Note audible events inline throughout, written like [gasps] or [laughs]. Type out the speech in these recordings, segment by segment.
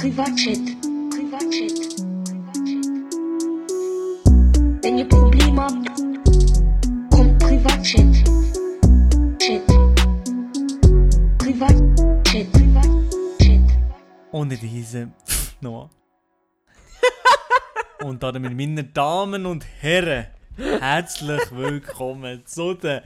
Privatchat. Privatchat. Wenn ihr Probleme habt, kommt Privatchat. Chat. Privatchat. Privatchat. Ohne diese Noah. und damit meine Damen und Herren, herzlich willkommen zu der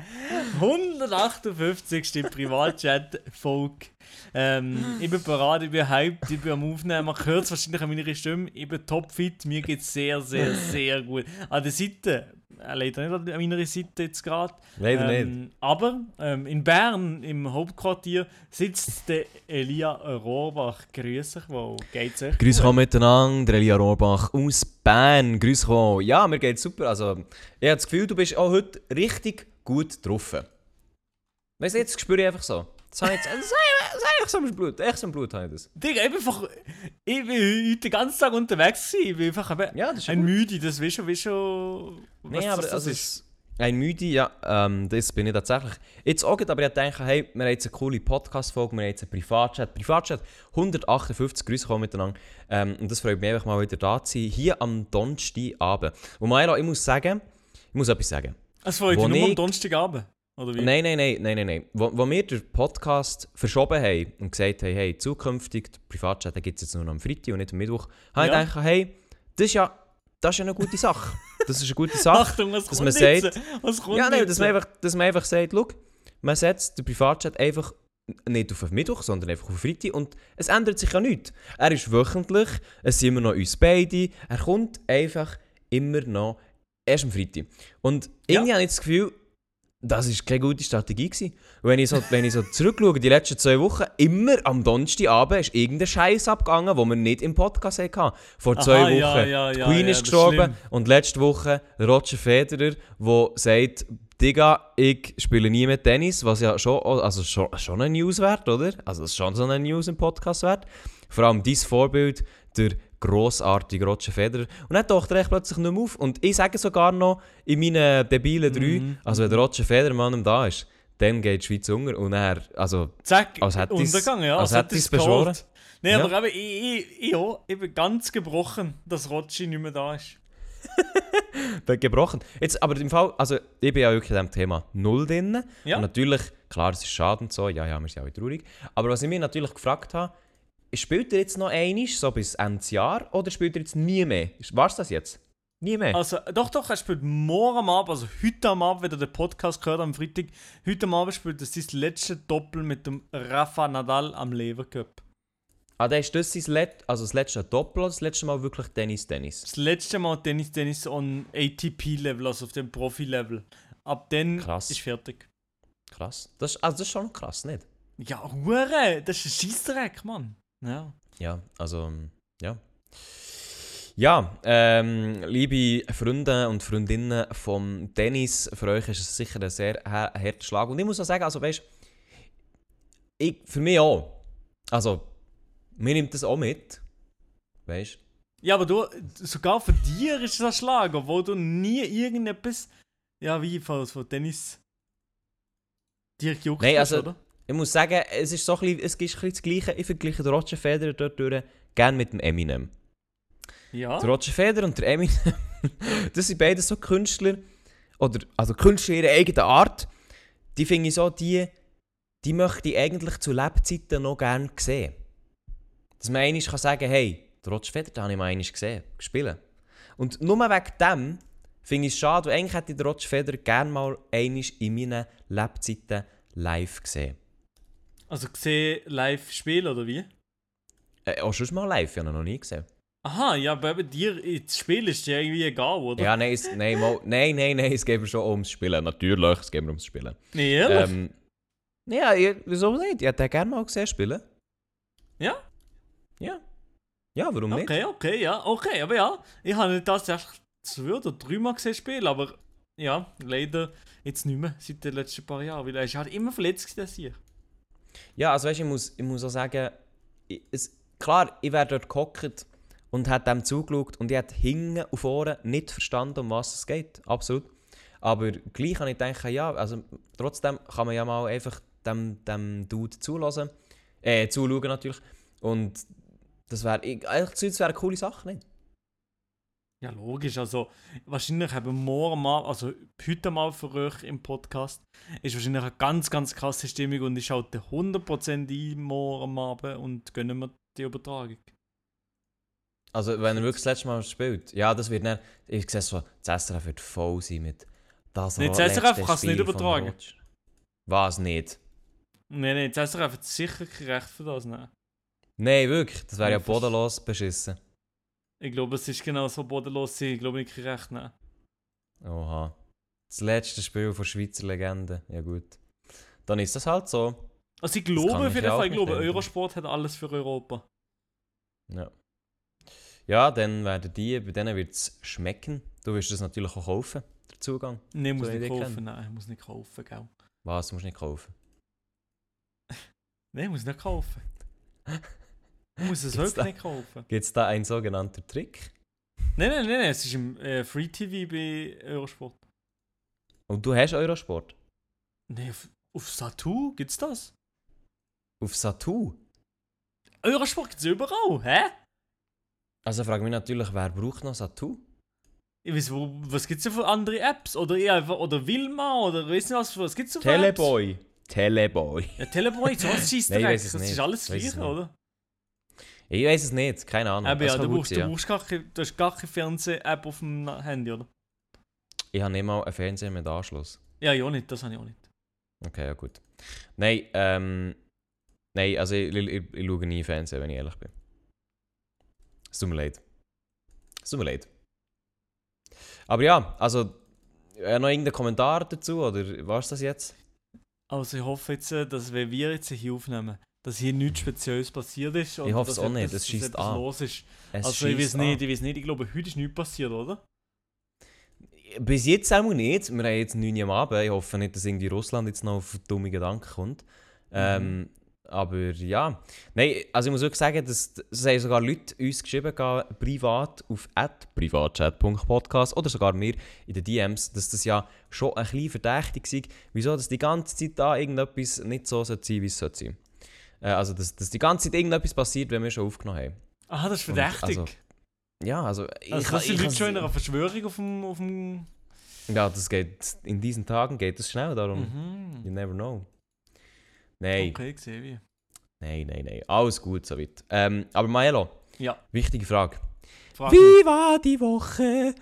158. Privatchat-Folge. Ähm, ich bin bereit, ich bin hyped, ich bin am Aufnehmen. Man hört es wahrscheinlich an meiner Stimme. Ich bin topfit, mir geht es sehr, sehr, [laughs] sehr gut. An der Seite, äh, leider nicht an meiner Seite jetzt gerade. Leider ähm, nicht. Aber ähm, in Bern, im Hauptquartier, sitzt der Elia Rohrbach. Grüß dich, wo geht's euch? Grüß euch miteinander, der Elia Rohrbach aus Bern. Grüß euch. Ja, mir geht's super. Also, ich habe das Gefühl, du bist auch heute richtig gut drauf. Weißt du, jetzt spüre ich einfach so. Das habe ich jetzt, das habe ich, das habe ich einfach so im Blut. Echt so im Blut habe ich das. Digga, ich bin einfach. Ich bin heute den ganzen Tag unterwegs. gewesen. Ich bin einfach eben Ja, das ist ein gut. Müde, das weißt du, weißt du. Nee, aber das also, ist. ein Müde, ja, ähm, das bin ich tatsächlich. Jetzt auch, aber ich dachte, hey, wir haben jetzt eine coole Podcast-Folge, wir haben jetzt einen Privatchat. Privatchat 158, Grüße kommen miteinander. Ähm, und das freut mich einfach mal wieder da zu sein, hier am Donnerstagabend. Und Maira, ich muss sagen, ich muss etwas sagen. Es freut wo dich nur am ich- Donnerstagabend. Oder wie? Nein, nein, nein, nein, nein, nein. Wo, wo wir den Podcast verschoben haben und gesagt haben, hey, zukünftig, den Privatchat gibt es jetzt nur noch am Freitag und nicht am Mittwoch, habe Ja. ich gedacht, hey, das ist ja, das ist ja eine gute Sache. Das ist eine gute [laughs] Sache. Achtung, was dass kommt man sagt- Was kommt Ja, nein, dass man, einfach, dass man einfach sagt, schau, man setzt den Privatchat einfach nicht auf Mittwoch, sondern einfach auf Freitag und es ändert sich ja nichts. Er ist wöchentlich, es sind immer noch uns beide, er kommt einfach immer noch erst am Freitag. Und irgendwie habe ich das Gefühl, das war keine gute Strategie. Gewesen. Und wenn ich so, [laughs] wenn ich so zurückschaue, die letzten zwei Wochen, immer am Donnerstagabend ist irgendein Scheiß abgegangen, den wir nicht im Podcast hatten. Vor zwei Aha, Wochen ja, ja, ja, Queen ja, ist gestorben und letzte Woche Roger Federer, der sagt, Digga, ich spiele nie mehr Tennis, was ja schon, also schon, schon eine News wert, oder? Also das ist schon so eine News im Podcast wert. Vor allem dein Vorbild, der grossartige Roger Federer. Und dann taucht er echt plötzlich nicht mehr auf. Und ich sage sogar noch in meinen debilen drei, Mhm. also wenn der Roger Federer mal da ist, dann geht die Schweiz unter. Und er, also, Zack, als hätte Untergang, ja. als hätte ich's beschworen. Nein, Ja. aber eben, ich, ich, ich, ja, ich bin ganz gebrochen, dass Rotschi nicht mehr da ist. [laughs] gebrochen. Jetzt, aber im Fall, also ich bin ja wirklich in diesem Thema null drin. Ja. Und natürlich, klar, es ist schade und so, ja, ja, wir sind auch traurig. Aber was ich mir natürlich gefragt habe, spielt er jetzt noch einiges, so bis Ende Jahr, oder spielt er jetzt nie mehr? War es das jetzt? Nie mehr? Also, doch, doch, er spielt morgen Abend, also heute am Abend, wenn ihr den Podcast gehört am Freitag, heute am Abend spielt er sein letzte Doppel mit dem Rafa Nadal am Lever Cup. ah, dann ist das sein Let also das letzte Doppel oder das letzte Mal wirklich Tennis, Tennis? Das letzte Mal Tennis, Tennis on ATP-Level, also auf dem Profi-Level. Ab dann Krass. ist fertig. Krass. Das, also das ist schon krass, nicht? Ja, Hure, das ist ein Scheissdreck, Mann. Ja. Ja, also, ja. Ja, ähm, liebe Freunde und Freundinnen vom Tennis, für euch ist es sicher ein sehr har- harter Schlag. Und ich muss auch sagen, also weißt ich, für mich auch. Also, mir nimmt das auch mit. Weißt Ja, aber du, sogar für dir ist es ein Schlag, obwohl du nie irgendetwas, ja, wie von, von Tennis dir gejuckt Nein, hast, also- oder? Ich muss sagen, es ist so ein bisschen, es ist ein bisschen das Gleiche. Ich vergleiche den Roger Federer dort durch gerne mit dem Eminem. Ja. Der Roger Federer und der Eminem, [laughs] das sind beide so Künstler, oder also Künstler ihrer eigenen Art, die finde ich so, die, die möchte ich eigentlich zu Lebzeiten noch gerne sehen. Dass man einmal kann sagen hey, der Roger Federer, den habe ich mal einmal gesehen, spielen. Und nur wegen dem finde ich es schade, weil eigentlich hätte ich den Roger Federer gerne mal einmal in meinen Lebzeiten live gesehen. Also gesehen live spielen oder wie? Äh, auch schon mal live, ich habe ihn noch nie gesehen. Aha, ja, aber eben dir, das Spiel ist dir irgendwie egal, oder? Ja, nein, es, nein, mal, nein, nein, nein, es geht mir schon ums Spielen. Natürlich, es geht mir ums Spielen. Nee, ehrlich? Ähm, ja, ich, wieso nicht? Ich hätte gerne mal gesehen spielen. Ja? Ja. Ja, warum nicht? Okay, okay, ja, okay, aber ja, ich habe nicht tatsächlich zwei oder dreimal gesehen spielen, aber ja, leider jetzt nicht mehr seit den letzten paar Jahren, weil er ist halt immer verletzt das hier. Ja, also weißt ich muss, ich muss auch sagen, ich, es, klar, ich wäre dort gehockt und hätte dem zugeschaut und ich hätte hinten und vorne nicht verstanden, um was es geht. Absolut. Aber gleich habe ich gedacht, ja, also trotzdem kann man ja mal einfach dem, dem Dude zulassen. Äh, zuschauen natürlich. Und Das wäre, eigentlich das wäre eine coole Sache, nicht? Ja, logisch. Also, wahrscheinlich haben morgen mal, also heute mal für euch im Podcast, ist wahrscheinlich eine ganz, ganz krasse Stimmung und ich schalte 100% ein morgen Abend und gönnen wir die Übertragung. Also, wenn er wirklich das letzte Mal spielt, ja, das wird dann, ich sehe so, das SRF wird voll sein mit das Nee, das SRF kann's Spiel nicht übertragen. Was nicht? Nein, nein, das SRF hat sicher kein Recht für das. Nein. Nein, wirklich, das wäre ja bodenlos beschissen. Ich glaube, es ist genau so bodenlos. sein. Ich glaube, ich kein Recht nehmen. Oha. Das letzte Spiel von Schweizer Legende, ja gut. Dann ist das halt so. Also, ich kann glaube auf ich jeden Fall, ich nicht glaube. Eurosport hat alles für Europa. Ja. Ja, dann werden die, bei denen wird es schmecken. Du wirst das natürlich auch kaufen, der Zugang. Nein, muss ich nicht die kaufen. kennen? Nein, muss nicht kaufen, gell? Was, musst du nicht kaufen. [laughs] Nein, muss nicht kaufen. [laughs] Ich muss es wirklich da- nicht kaufen. Gibt es da einen sogenannten Trick? Nein, nein, nein, nein, es ist im äh, Free TV bei Eurosport. Und du hast Eurosport? Nein, auf, auf Satu gibt's das? Auf Satu? Eurosport gibt's überall, hä? Also frage mich natürlich, wer braucht noch Satu? Ich weiß, wo, was gibt's denn für andere Apps? Oder einfach, oder Wilma, oder weiss nicht was, für- was gibt's denn für Apps? Teleboy. Teleboy. Ja, Teleboy, so was schießt [laughs] Nein, ich weiss es Das ist alles Ich weiss es gleiche, nicht. oder? Ich weiß es nicht, keine Ahnung. Aber ja, du brauchst, sein, du ja. brauchst gar keine, du hast gar keine Fernseh-App auf dem Handy, oder? Ich habe nicht mal einen Fernseher mit Anschluss. Ja, ich auch nicht, das habe ich auch nicht. Okay, ja gut. Nein, ähm... Nein, also ich, ich, ich, ich schaue nie Fernsehen, wenn ich ehrlich bin. Es tut mir leid. Es tut mir leid. Aber ja, also... Äh, noch irgendein Kommentar dazu, oder was das jetzt? Also ich hoffe jetzt, äh, dass wenn wir jetzt hier aufnehmen, dass hier nichts Spezielles passiert ist. oder hoffe es dass auch nicht, es dass schießt an. los ist. Es Also ich weiß nicht, ich weiß nicht, ich glaube, heute ist nichts passiert, oder? Bis jetzt auch nicht. Wir haben jetzt 9 Uhr am Abend. Ich hoffe nicht, dass irgendwie Russland jetzt noch auf dumme Gedanken kommt. Ähm, aber ja. Nein, also ich muss wirklich sagen, dass, es haben sogar Leute uns geschrieben, gehabt, privat auf privatchat.podcast oder sogar mir in den DMs, dass das ja schon ein bisschen verdächtig ist, wieso dass die ganze Zeit da irgendetwas nicht so sein sollte, wie es sollte sein. Äh, also, dass, dass die ganze Zeit irgendetwas passiert, wenn wir schon aufgenommen haben. Aha, das ist Und verdächtig. also, Ja, also... Ich, Also, das sind ich- Leute schon in ich- einer Verschwörung auf dem... Auf dem Ja, das geht... In diesen Tagen geht es schnell, darum... You mhm. never know. Nein, Okay, gesehen wie. nein, nein, nein. Alles gut soweit. Ähm, aber Maelo, Ja, wichtige Frage. frag mich. Wie war die Woche?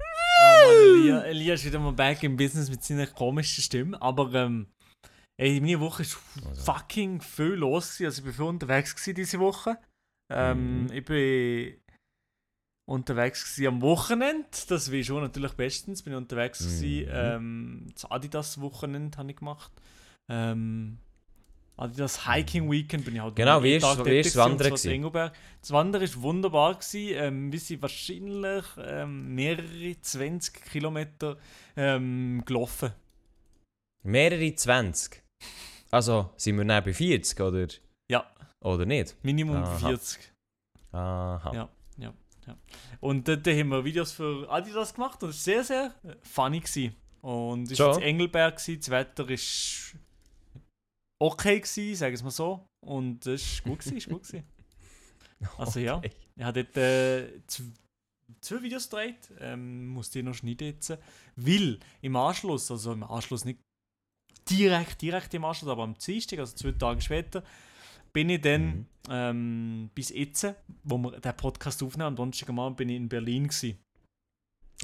Oh Mann, Elia, Elia ist wieder mal back im Business mit seiner komischen Stimme, aber ähm, ey, meine Woche ist Also. fucking viel los gewesen. Also ich bin viel unterwegs gewesen diese Woche. Ähm, Mhm. Ich bin unterwegs gewesen am Wochenende, das wie schon natürlich bestens, bin ich unterwegs gewesen. Mhm. Ähm, das Adidas Wochenende habe ich gemacht. Ähm, Adidas Hiking Weekend bin ich halt Genau, wie ist- Tag wie ist das gewesen, Wandern gewesen? Das Wandern war wunderbar. Gewesen. Ähm, wir sind wahrscheinlich ähm, mehrere 20 Kilometer ähm, gelaufen. Mehrere 20. Also, sind wir dann bei 40, oder? Ja. Oder nicht? Minimum Aha. 40. Aha. Ja. Und dort haben wir Videos für Adidas gemacht und es war sehr, sehr äh, funny. Gewesen. Und es war in Engelberg, gewesen. das Wetter war okay, gewesen, sagen wir es mal so. Und es war gut, gewesen, ist gut. Gewesen. [laughs] Also ja. Okay. Ich habe dort äh, zw- zwei Videos gedreht, ähm, musste die noch schneiden jetzt, weil im Anschluss, also im Anschluss nicht direkt, direkt im Anschluss, aber am Dienstag, also zwei Tage später, bin ich dann Mhm. ähm, bis jetzt, wo wir den Podcast aufnehmen, am Donnerstag am Abend bin ich in Berlin gewesen.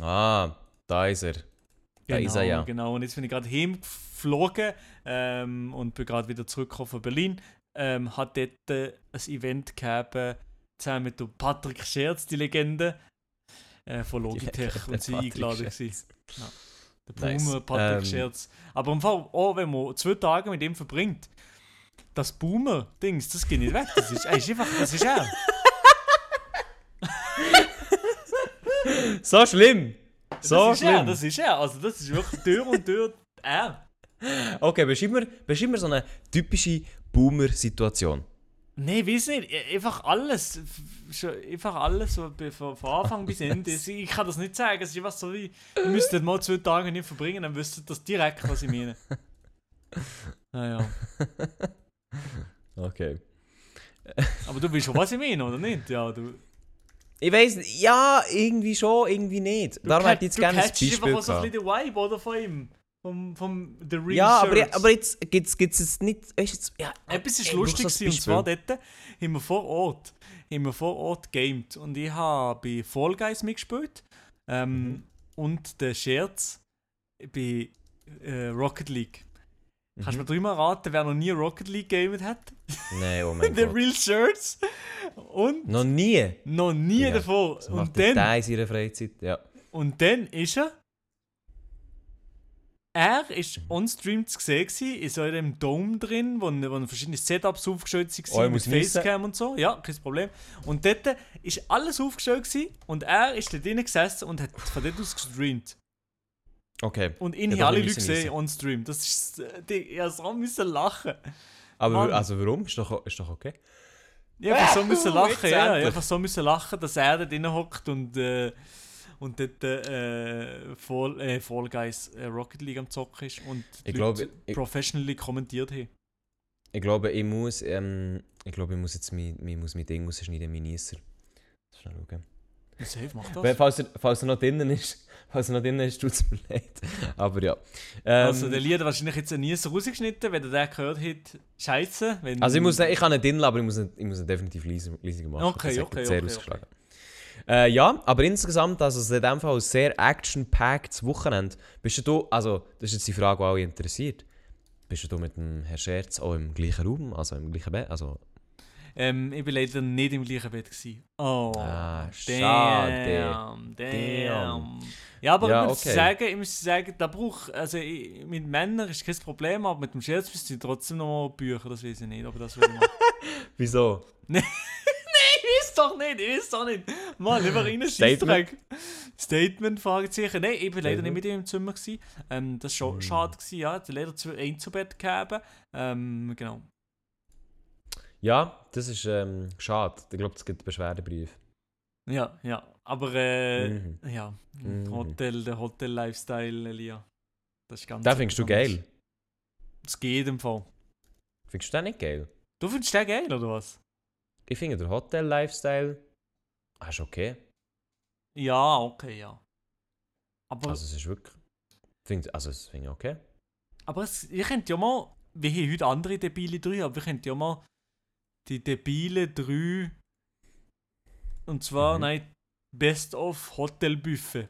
Ah, da ist er. Da ist er ja. Genau, und jetzt bin ich gerade heimgeflogen ähm, und bin gerade wieder zurückgekommen von Berlin. Ähm, hat dort äh, ein Event gehabt, zusammen mit Patrick Scherz, die Legende äh, von Logitech, [laughs] Legende und sie eingeladen Scherz. Der Nice. Boomer Patrick Ähm. Scherz. Aber im Fall, auch wenn man zwei Tage mit ihm verbringt, das Boomer-Dings, das geht nicht weg. Das ist, ey, ist einfach, das ist er. [laughs] So schlimm! So das ist er, schlimm! das ist er. Also das ist wirklich Tür und Tür er. Okay, beschreib mir, beschreib mir so eine typische Boomer-Situation. Nein, weiß nicht. Einfach alles. Einfach alles, be- von, von Anfang bis [laughs] Ende. Es- Ich kann das nicht sagen. Es ist einfach so wie, ihr müsstet mal zwei Tage nicht verbringen, dann wüsstet ihr das direkt, was ich meine. [laughs] Naja. Okay. Aber du weißt schon, was ich meine, oder nicht? Ja, du, Ich weiss, ja, irgendwie schon, irgendwie nicht. du Darum hätte ich jetzt gerne ein Beispiel einfach so ein bisschen den Vibe, oder, von ihm. Vom, vom The Real Ja, aber, aber jetzt gibt es jetzt nicht. Weißt, jetzt, ja, Etwas ist brauch lustig und zwar dort haben wir vor Ort, haben wir vor Ort gamed und ich habe bei Fall Guys mitgespielt ähm, Mhm. und der Scherz bei äh, Rocket League. Kannst du Mhm. mir dreimal raten, wer noch nie Rocket League gamed hat? Nein, oh [laughs] mein The Gott. Real Shirts und Noch nie. noch nie Ja, davor. Und dann, da in seiner Freizeit? Ja. und dann ist er. Er ist on-stream zu sehen, gewesen, in so einem Dome drin, wo, wo verschiedene Setups aufgestellt Oh, waren, ich mit. Facecam und so. Ja, kein Problem. Und dort ist alles aufgestellt gewesen, und er ist da drinnen gesessen und hat von dort aus gestreamt. Okay. Und ihn Ja, haben alle Leute gesehen on-stream. Das ist. äh, Die, ich so müssen lachen. Aber Mann. also warum? Ist doch, ist doch okay. Ich einfach so [laughs] müssen lachen, ja. Einfach so müssen lachen, dass er da drinnen hockt und. Äh, und dort äh, Fall, äh, Fall Guys äh, Rocket League am Zocken ist und Ich glaube, ich, professionally kommentiert haben. ich glaube, ich muss, ähm, ich glaube, ich muss jetzt mein, ich muss mein Ding rausschneiden, mein Niesser. Schnell schauen. Safe, mach das. Falls er, falls er noch drinnen ist, [laughs] falls er noch drinnen ist, tut es mir leid. [laughs] Aber ja. Ähm, also, der Lied hat wahrscheinlich jetzt nie so rausgeschnitten, wenn er den gehört hat. Scheiße. Also ich muss ich kann nicht drinnen, aber ich muss ihn, ich muss ihn definitiv leiser, machen. Okay, okay, sehr okay, ausgeschlagen. Äh, ja, aber insgesamt, also es ist in dem Fall ein sehr action-packed Wochenende. Bist du, also das ist jetzt die Frage, die alle interessiert. Bist du mit dem Herrn Scherz auch im gleichen Raum, also im gleichen Bett? Also, Ähm, ich war leider nicht im gleichen Bett. Gewesen. Oh. Ah, schade. Damn, damn. Ja, aber Ja, ich muss okay. sagen, ich muss sagen, da braucht, also ich, mit Männern ist kein Problem, aber mit dem Scherz bist du trotzdem noch mal Bücher, das weiß ich nicht, aber das will ich machen. [laughs] wieso? [laughs] weiß doch nicht, ich weiß doch nicht. Mann, [laughs] einfach rein Statement. Statement, Fragezeichen. Nein, ich war leider nicht mit ihm im Zimmer. Gewesen. Ähm, das war schon Mm. schade, gewesen, ja. Er leider zu Einzubett gehabt. Ähm, genau. Ja, das ist ähm, schade. Ich glaube, es gibt einen Beschwerdebrief. Ja, ja. Aber äh, Mhm. ja, Mhm. Hotel, der Hotel-Lifestyle, Elia. Das ist ganz Den findest du geil? Das geht im Fall. Findest du den nicht geil? Du findest den geil, oder was? Ich finde der Hotel-Lifestyle ah, ist okay. Ja, okay, ja. Aber, Also es ist wirklich... Find, also das finde ich okay. aber es, ihr könnt ja mal, wir haben heute andere debile 3, aber wir könnt ja mal die debile 3 und zwar, Mhm. nein, Best of Hotel Buffet.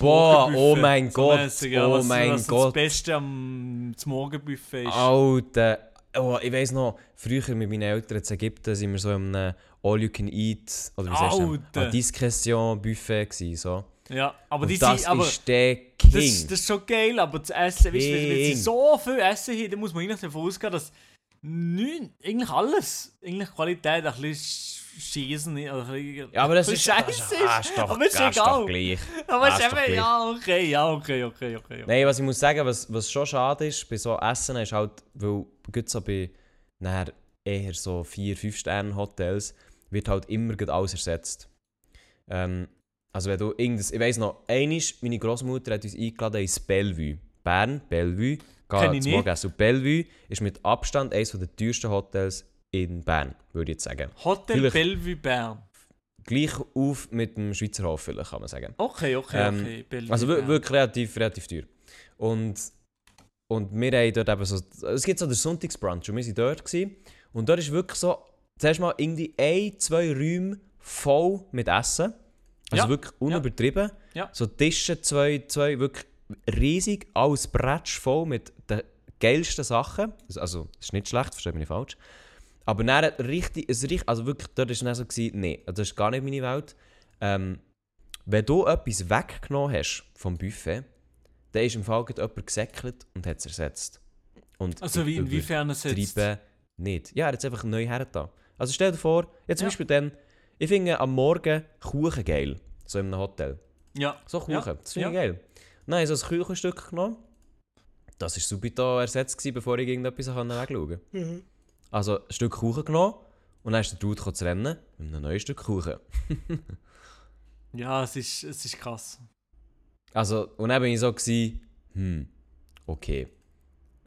Boah, oh mein so Gott, mäßig, ja, oh was, mein was Gott. das Beste am Morgenbuffet ist. Alter... Oh, ich weiss noch, früher mit meinen Eltern in Ägypten sind wir so in einem All-You-Can-Eat oder wie sagst du Discretion-Buffet gewesen, so. Ja, aber Und die das sind, aber ist der King. das, ist- das ist schon geil, aber das Essen, weißt, du, wenn, sie King. so viel Essen haben, dann muss man eigentlich davon ausgehen, dass neun, eigentlich alles, eigentlich Qualität ein bisschen schießen, ein bisschen, ja, aber das [laughs] ist, scheiße ah, aber ist ah, egal. gleich. Aber es Ah, ist eben, ja, okay, ja, okay, okay, okay. okay. Nein, was ich muss sagen, was, was schon schade ist bei so Essen, ist halt, weil gut so bei nachher eher so 4-5 Sterne Hotels wird halt immer alles ersetzt. Ähm, also wenn du irgendwas, ich weiss noch, einisch, meine Großmutter hat uns eingeladen ins Bellevue. Bern, Bellevue. Geh zum nicht. Morgenessen. Und Bellevue ist mit Abstand eines der teuersten Hotels in Bern, würde ich jetzt sagen. Hotel Vielleicht- Bellevue Bern. Gleich auf mit dem Schweizer Hof, vielleicht, kann man sagen. Okay, okay, Ähm, okay. Bellevue Also wirklich relativ, relativ teuer. Und, und wir haben dort eben so, es gibt so den Sonntagsbrunch und wir waren dort. Gewesen, und dort ist wirklich so, zuerst mal irgendwie ein, zwei Räume voll mit Essen. Also Ja, wirklich unübertrieben. Ja. So Tische, zwei, zwei, wirklich riesig, alles bretsch voll mit den geilsten Sachen. Also, das ist nicht schlecht, verstehe mich nicht falsch. Aber dann richtig, es richtig, also wirklich, dort war es dann so, gewesen, nee, das ist gar nicht meine Welt. Ähm, wenn du etwas weggenommen hast vom Buffet, dann ist im Fall gerade jemand gesäckelt und hat es ersetzt. Und Also ich wie, inwiefern es jetzt... übertreibe nicht. Ja, er hat es einfach neu hergetan. Also stell dir vor, jetzt zum Ja. Beispiel dann, ich finde am Morgen Kuchen geil, so in einem Hotel. Ja, So Kuchen, Ja, das finde ich ja. geil. Dann habe ich so ein Küchenstück genommen. Das war subito ersetzt, gewesen, bevor ich irgendetwas wegschauen konnte. Also ein Stück Kuchen genommen und dann ist der Dude zu rennen mit einem neuen Stück Kuchen. [laughs] ja, es ist, es ist krass. Also, und dann bin ich so, gewesen, hm, okay.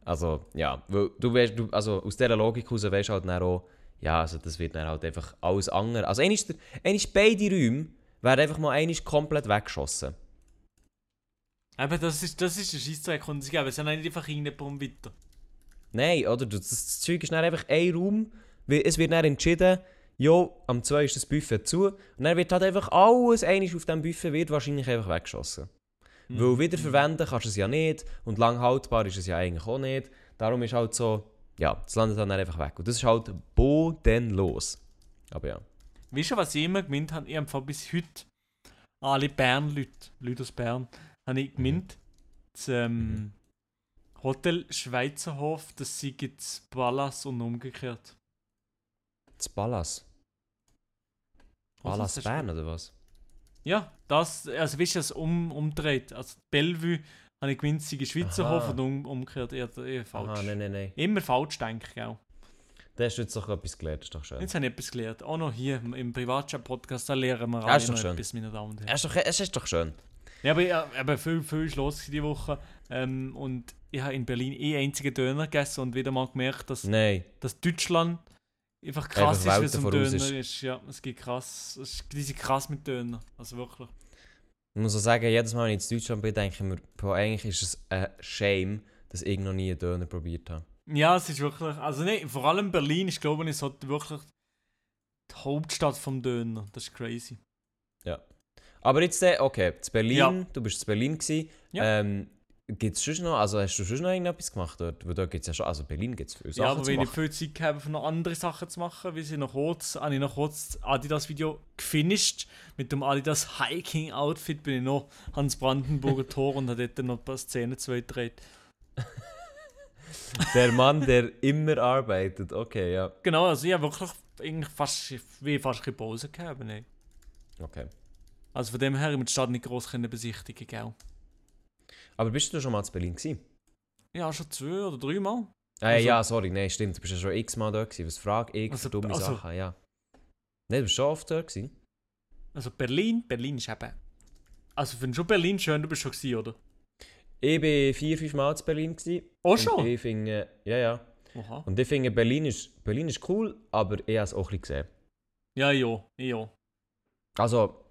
Also, ja, weil du weißt, du, also aus dieser Logik heraus weißt du halt dann auch, ja, also das wird dann halt einfach alles andere. Also einmal, einmal beide Räume werden einfach mal einmal komplett weggeschossen. Eben, das ist, das ist der Scheissdreck und sie geben es ja nicht einfach irgendjemandem weiter. Nein, oder? Das, das Zeug ist dann einfach ein Raum, es wird dann entschieden, jo, am 2 ist das Buffet zu. Und dann wird halt einfach alles einmal auf diesem Buffet wird wahrscheinlich einfach weggeschossen. Hm. Weil wiederverwenden kannst du es ja nicht und lang haltbar ist es ja eigentlich auch nicht. Darum ist halt so, ja, es landet dann einfach weg. Und das ist halt bodenlos. Aber ja. Weißt du, was ich immer gemeint habe? Ich habe bis heute alle Bern-Leute, Leute aus Bern, habe ich gemeint, das ähm, Hotel Schweizerhof, das sei jetzt Ballas und umgekehrt. Das Ballas. Ballas? Bern oder was? Ja, das, also weißt du, das um, umdreht. Also Bellevue habe ich gemeint, sei Schweizerhof Aha. und um, umgekehrt eher, eher falsch. Ah, nein, nein, nein. Immer falsch, denke ich auch. Da hast du jetzt doch etwas gelernt, ist doch schön. Jetzt habe ich etwas gelernt. Auch noch hier im- Privatchat-Podcast, da lernen wir Ja, alle ist doch noch schön. etwas, meine Damen und Herren. Es ist doch, es ist doch schön. Ja, aber, ja, aber viel, viel ist los diese Woche. Ähm, und ich habe in Berlin eh einzige Döner gegessen und wieder mal gemerkt, dass, Nein. dass Deutschland einfach krass Einfach ist, wenn es um Döner voraus ist. Ja, es geht krass. Es ist, die sind krass mit Döner. Also wirklich. Ich muss auch sagen, jedes Mal, wenn ich in Deutschland bin, denke ich mir, boah, eigentlich ist es ein Shame, dass ich noch nie einen Döner probiert habe. Ja, es ist wirklich. Also nee, vor allem Berlin ist, glaube ich, so wirklich die Hauptstadt vom Döner. Das ist crazy. Aber jetzt, äh, okay, zu Berlin, Ja. du bist zu Berlin gewesen. Ja. Ähm, Gibt es sonst noch, also hast du sonst noch irgendetwas gemacht dort? Weil dort gibt es ja schon, also Berlin gibt es viele Sachen ja, aber zu wenn ich machen. viel Zeit habe, für noch andere Sachen zu machen, wie sie noch kurz, habe ich noch kurz das Adidas-Video gefinisht. Mit dem Adidas Hiking-Outfit bin ich noch ans Brandenburger [laughs] Tor und habe dort noch ein paar Szenen zu gedreht. [laughs] Der Mann, der immer arbeitet, okay, ja. Genau, also ich habe wirklich eigentlich fast, wie fast keine Pause gehabt. Nee. Okay. Also von dem her, ich die Stadt nicht groß können besichtigen, gell? Aber bist du schon mal zu Berlin gewesen? Ja, schon zwei oder drei Mal. Äh, Also- ja, sorry, nein, stimmt, du bist ja schon x-mal dort gewesen. Was frage ich Also- für dumme also- Sachen, ja. Nein, du bist schon oft dort gewesen. Also Berlin, Berlin ist eben... Also findest du Berlin schön, du bist schon gewesen, oder? Ich war vier, fünf Mal zu Berlin gewesen. Oh schon? ich finde, ja, ja. Aha. Und ich finde, Berlin ist, Berlin ist cool, aber ich habe es auch ein bisschen gesehen. Ja, ja, ja. Also,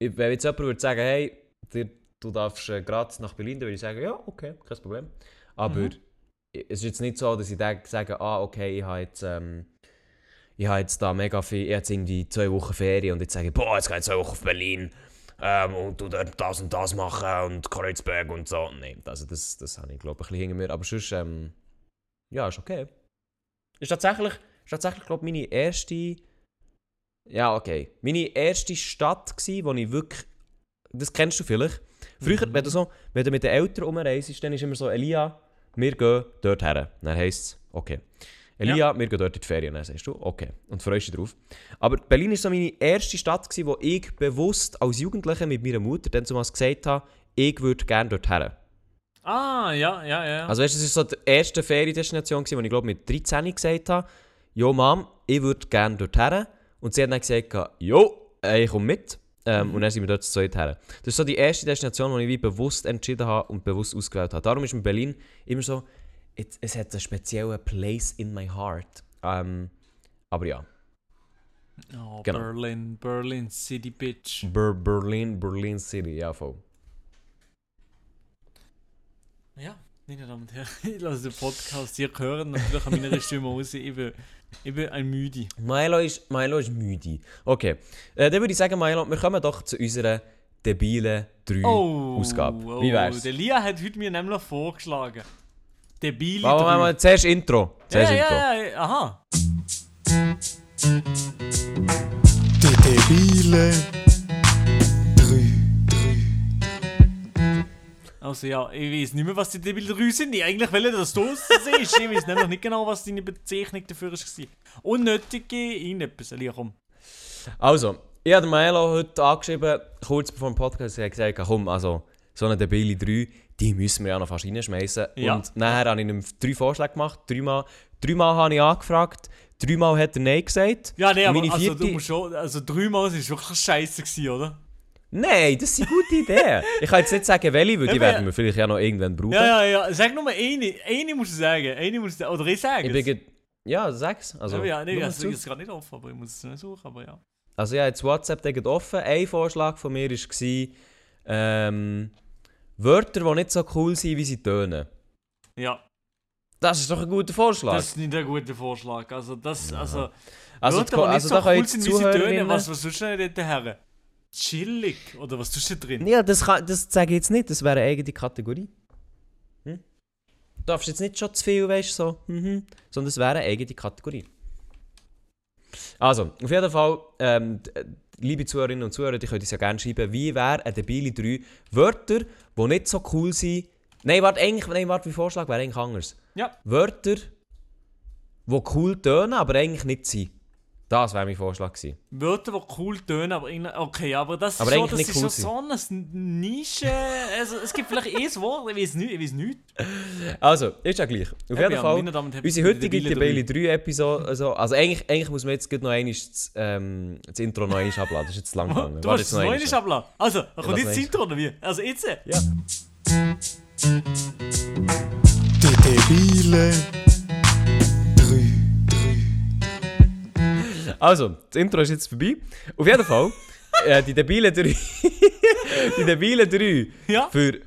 wenn jetzt jemand würde sagen, hey, dir, du darfst äh, gratis nach Berlin, dann würde ich sagen, ja, okay, kein Problem. Aber Mhm. es ist jetzt nicht so, dass ich sage, ah, okay, ich habe jetzt, ähm, ich habe jetzt da mega viel, ich habe jetzt irgendwie zwei Wochen Ferien und jetzt sage ich, boah, jetzt gehe ich zwei Wochen auf Berlin ähm, und du dort das und das machen und Kreuzberg und so. Nein, also das, das habe ich glaube ich ein bisschen hinter mir. Aber sonst, ähm, ja, ist okay. Ist tatsächlich, ist tatsächlich glaube ich, meine erste, ja, okay, meine erste Stadt gsi, wo ich wirklich, das kennst du vielleicht. Früher, Mhm. wenn, du so, wenn du mit den Eltern rumreist, dann ist immer so, Elia, wir gehen dort her. Dann heisst es, okay. Elia, wir gehen dort in die Ferien. Dann sagst du, okay. Und freust dich drauf. Aber Berlin war so meine erste Stadt, gewesen, wo ich bewusst als Jugendlicher mit meiner Mutter dann zumal gesagt habe, ich würde gerne dort her. Ah, ja, ja, ja. Also weißt, du, das war so die erste Feriendestination, wo ich glaube mit 13 gesagt habe, «Jo Mom, ich würde gerne dort her.» Und sie hat dann gesagt, «Jo, ich komme mit.» ähm, Und dann sind wir dort zu zweit her. Das ist so die erste Destination, die ich wie bewusst entschieden habe und bewusst ausgewählt habe. Darum ist mir Berlin immer so, es, es hat einen speziellen Place in my heart. Ähm, aber ja, oh, genau. Berlin, Berlin City Bitch. Ber Berlin, Berlin City, ja voll. Ja, meine Damen und Herren, [laughs] ich lasse den Podcast hier hören. Natürlich an meiner Stimme raus. Ich bin, ich bin ein Müde. Milo ist, Milo ist müde. Okay, äh, dann würde ich sagen, Milo, wir kommen doch zu unserer debilen 3 Oh, Ausgabe. oh, Wie wär's? Der Lia hat heute mir nämlich vorgeschlagen. Debile Machen wir drei. mal zuerst Intro. ja, Zuerst ja, Intro. ja, ja, aha. Die debile Also ja, ich weiß nicht mehr, was die 3 sind. Ich eigentlich will, dass du es siehst. Ich weiß nämlich nicht genau, was deine Bezeichnung dafür war. Unnötige. Lia, komm. Also, ich habe Milo heute angeschrieben, kurz bevor dem Podcast, er hat gesagt, komm, also, so eine debile 3, die müssen wir ja noch fast reinschmeißen. Ja. Und nachher habe ich ihm drei Vorschläge gemacht. Dreimal, dreimal habe ich angefragt, dreimal hat er Nein gesagt. Ja, nee, Und aber also, du musst schon, also dreimal war es wirklich scheiße, gewesen, oder? Nein, das sind gute Ideen. ich kann jetzt nicht sagen, welche, weil die werden wir vielleicht ja noch irgendwann brauchen. Ja, ja, ja. Sag nur mal eine. Eine musst du sagen. Eine musst du, oder ich sagen. Ich bin, Ja, sag's. Also, Also, ja, nee, also, ich ist gerade nicht offen, aber ich muss es nicht suchen, aber ja. also ja, jetzt WhatsApp direkt offen. Ein Vorschlag von mir war, ähm, Wörter, die nicht so cool sind, wie sie tönen. Ja, Das ist doch ein guter Vorschlag. das ist nicht ein guter Vorschlag. Also, das, also, also, Wörter, die- also nicht da so cool sind, wie sie tönen, was, was tust du denn dort her? Chillig, oder was tust du da drin? Ja, das, kann, das sage ich jetzt nicht, das wäre eine eigene Kategorie. Hm? Du darfst jetzt nicht schon zu viel, weißt du, so, mhm. sondern es wäre eine eigene Kategorie. Also, auf jeden Fall, ähm, d- liebe Zuhörerinnen und Zuhörer, die könnt uns ja gerne schreiben, wie wäre eine debile 3 Wörter, die nicht so cool sind. Nein, warte, eigentlich, nein, warte, mein Vorschlag wäre eigentlich anders. Ja. Wörter, die cool tönen, aber eigentlich nicht sind. Das wäre mein Vorschlag gewesen. Wörter, die cool tönen, aber irgendwie- okay, aber das ist, Aber schon, eigentlich das ist cool schon so eine Nische. Also, es gibt vielleicht ein Wort, ich weiß nicht, ich weiß nicht. Also, ist ja gleich. Auf jeden Ja, Fall, Damen unsere heutige Debile Debile 3 Episode, also, also eigentlich, eigentlich muss man jetzt noch einmal das, ähm, das Intro noch einmal abladen, das ist jetzt zu lang gegangen. Du Warte, hast jetzt das noch einmal. abladen. Also, da kommt jetzt das Intro oder wie? Also jetzt. Ja. Die debile Also, das Intro ist jetzt vorbei. Auf jeden Fall, [laughs] äh, die Debile 3, [laughs] die Debile 3 Ja? für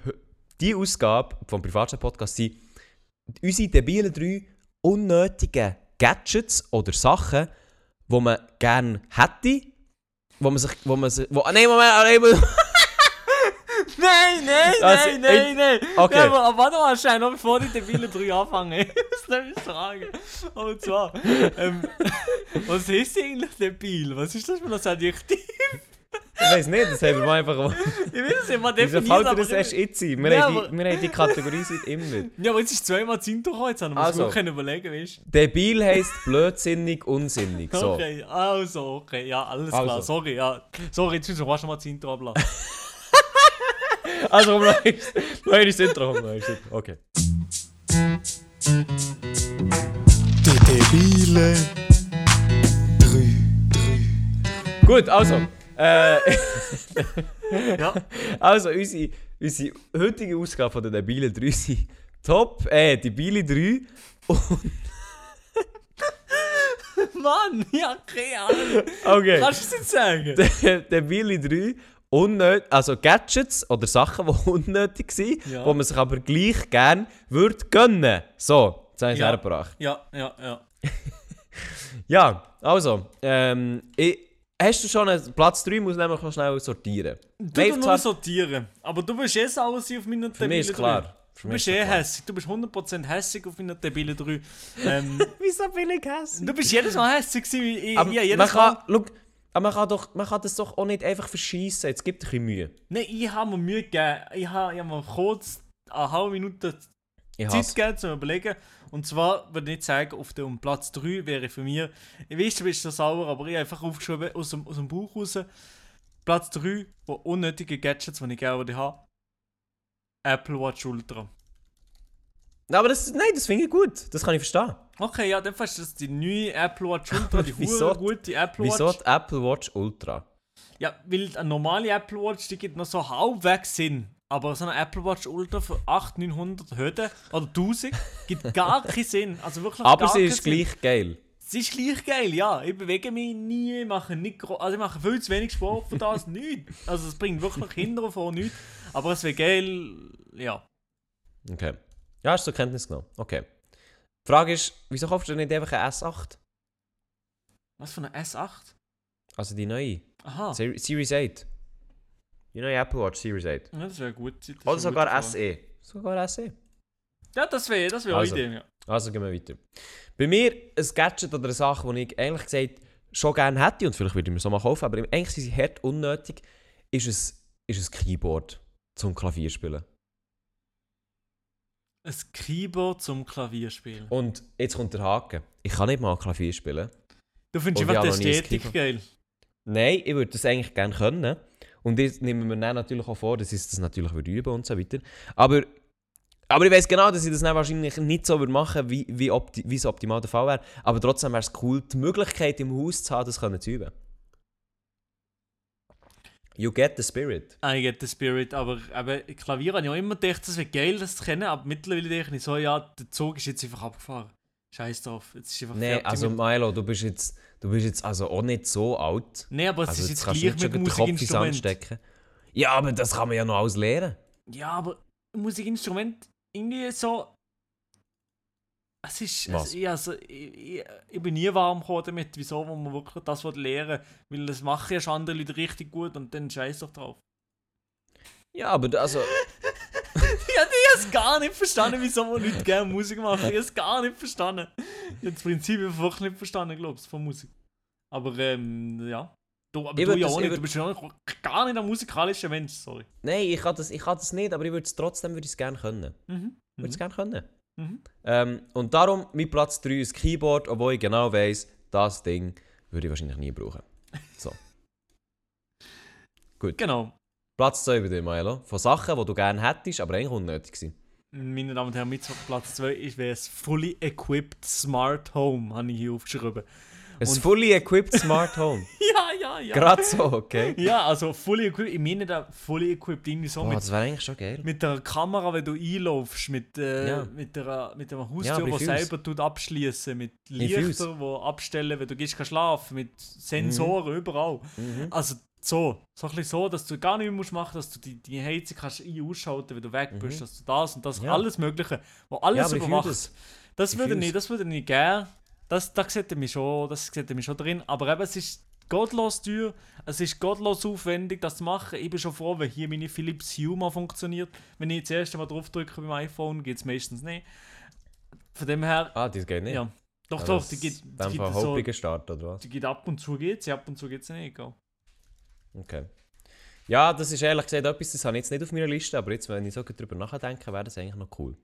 die Ausgabe vom Privatchat-Podcast sind unsere Debile 3 unnötigen Gadgets oder Sachen, die man gerne hätte, wo man sich, wo man sich, wo, nein, Moment, nein. [laughs] Nein, nein, Also, nein, nein, nein. okay. Ja, aber, warte mal, schnell, noch bevor die Debile 3 anfangen. [laughs] Ich muss nämlich fragen. Und zwar, ähm, [laughs] was ist eigentlich debil? Was ist das für ein Adjektiv? Ich weiß nicht, das haben wir mal einfach... [laughs] Ich will es immer Wieso definiert, fällt dir das erst jetzt ein? Wir, Ja, haben die, wir haben die Kategorie seit immer. Ja, aber jetzt ist zweimal das Intro gekommen, jetzt haben wir Also. uns überlegen, weißt du? Debil heisst blödsinnig, unsinnig. So. Okay, also, okay, ja, alles Also. klar. Sorry, ja. Sorry, jetzt müssen wir fast noch mal das Intro ablassen. Also, komm, noch eins. Noch eins Intro. noch eins Intro. Okay. Die debile 3. Gut, also. Äh, [laughs] ja. also, unsere, unsere heutige Ausgabe von der Debile 3 sind Top, äh, Debile 3 Mann, ja, keine Ahnung. Okay. Kannst du es jetzt sagen? Der Debile 3 unnötig, also Gadgets oder Sachen, [laughs] die unnötig sind, Ja. wo man sich aber gleich gerne würde gönnen. So, jetzt habe ich es Ja. hergebracht. Ja, ja, ja. [laughs] Ja, also, ähm, ich, hast du schon einen Platz 3, muss nämlich noch schnell sortieren. Du musst nur sortieren. Aber du bist eh sauer auf meiner Für mich ist klar. 3. Für Du bist ist eh hässig. Du bist 100% hässig auf meiner Debile 3. Ähm, Wieso bin ich hässlich? du bist jedes Mal hässig gewesen. wie Ich, Aber ich, jedes man, kann, Mal... aber man, kann doch, man kann das doch auch nicht einfach verschießen. Jetzt gibt ein bisschen Mühe. Nein, ich habe mir Mühe gegeben. Ich habe, ich habe mir kurz eine halbe Minute Ich Zeit hasse. gegeben, zum Überlegen. Und zwar würde ich sagen, auf dem Platz 3 wäre für mich, ich weiß, du bist so sauer, aber ich habe einfach aufgeschrieben aus dem, aus dem Buch raus. Platz 3, wo unnötige Gadgets, die ich gerne haben. Apple Watch Ultra. Aber das, nein, das finde ich gut. Das kann ich verstehen. Okay, ja, dann ist das die neue Apple Watch [laughs] Ultra, die Wieso? gute Apple Wieso Watch. die Apple Watch Ultra? Ja, weil eine normale Apple Watch, die gibt noch so halbwegs Sinn. Aber so eine Apple Watch Ultra für 800, 900 Hürden oder 1000 gibt gar [laughs] keinen Sinn. Also wirklich Aber sie ist Sinn. gleich geil. Es ist gleich geil, ja. Ich bewege mich nie, mache nicht also ich mache viel zu wenig Sport für das, [laughs] nichts. Also es bringt wirklich Kinder vor, nichts. Aber es wäre geil, ja. Okay. Ja, hast du zur Kenntnis genommen. Okay. Die Frage ist, wieso kaufst du nicht einfach eine S8? Was für eine S8? Also die neue. Aha. Seri- Series 8. Die neue Apple Watch Series 8. Ja, das wäre gut. Das Oder sogar. SE. Sogar SE. Ja, das wäre das wär Also. eine Idee, ja. Also gehen wir weiter. Bei mir ein Gadget oder eine Sache, die ich ehrlich gesagt schon gerne hätte und vielleicht würde ich mir so mal kaufen, aber eigentlich sind sie hart unnötig, ist ein, ist ein Keyboard zum Klavierspielen. Ein Keyboard zum Klavierspielen. Und jetzt kommt der Haken. Ich kann nicht mal Klavier spielen. Du findest einfach die Ästhetik geil. Nein, ich würde das eigentlich gerne können. Und jetzt nehmen wir dann natürlich auch vor, dass ich das natürlich würde üben und so weiter. Aber, aber ich weiß genau, dass ich das dann wahrscheinlich nicht so würde machen wie, wie, opti wie es optimal der Fall wäre. Aber trotzdem wäre es cool, die Möglichkeit im Haus zu haben, das können zu üben. You get the spirit. I get the spirit, aber, aber Klavier habe ich auch immer gedacht, das wäre geil, das zu kennen, aber mittlerweile denke ich so, ja, der Zug ist jetzt einfach abgefahren. Scheiß drauf. Jetzt ist einfach Nee, also mit- Milo, du bist jetzt, du bist jetzt also auch nicht so alt. Nee, aber es Also ist jetzt gleich mit Musikinstrument. Ja, aber das kann man ja noch alles lernen. Ja, aber Musikinstrument irgendwie so. Es ist. Es, ja, also, ich, ich, ich bin nie warm gekommen damit, wieso wo man wirklich das lernen Weil das machen ja schon andere Leute richtig gut und dann scheiß doch drauf. Ja, aber also, [laughs] Ja, ich habe es gar nicht verstanden, wieso man Leute gerne Musik machen. Ich habe es gar nicht verstanden. Ich habe das Prinzip einfach nicht verstanden, glaubst du, von Musik. Aber ähm, ja. Du, aber Ich du ja auch ich nicht. Du bist ja auch gar nicht ein musikalischer Mensch, sorry. nein, ich kann das, ich kann das nicht, aber ich würde es trotzdem ich gerne können. Mhm. Ich würde es gerne können. Mhm. Ähm, und darum, mein Platz 3 ist Keyboard, obwohl ich genau weiss, das Ding würde ich wahrscheinlich nie brauchen. So. [laughs] Genau. Platz 2 bei dir, Milo. Von Sachen, die du gerne hättest, aber eigentlich unnötig sind. Meine Damen und Herren, mit Platz 2 ist wäre es Fully Equipped Smart Home, habe ich hier aufgeschrieben. Ein Und- fully equipped Smart Home. [laughs] Ja, ja, ja. Gerade so, okay. Ja, also Fully Equipped, ich meine da Fully Equipped irgendwie so Boah, mit, das wäre eigentlich schon geil. mit der Kamera, wenn du einlaufst, mit, äh, Ja. mit, der, mit Ja, Haustür, aber die selber tut abschließen, mit Ich fühl's. Lichter, die abstellen, wenn du gehst kannst schlafen, mit Sensoren überall. Mhm. Also so, so ein so, dass du gar nichts mehr musst machen, dass du die, die Heizung kannst ein- ausschalten, wenn du weg bist, dass du das und das, Mhm. Ja. alles Mögliche, wo Ja, alles fühl überwacht. das. Das würde ich, das würde ich gerne. Das, das sieht er mich schon, das sieht er mich schon drin. Aber eben, es ist gottlos teuer, es ist gottlos aufwendig, das zu machen. Ich bin schon froh, wenn hier meine Philips Hue mal funktioniert. Wenn ich das erste Mal drauf drücke beim iPhone, geht es meistens nicht. Von dem her, Ah, das geht nicht. ja. Doch, Ah, doch, das- die geht, die geht so, Start, oder was? die geht ab und zu geht sie, ab und zu geht sie nicht. Gell? Okay. Ja, das ist ehrlich gesagt etwas, das habe ich jetzt nicht auf meiner Liste, aber jetzt, wenn ich so darüber nachdenke, wäre das eigentlich noch cool.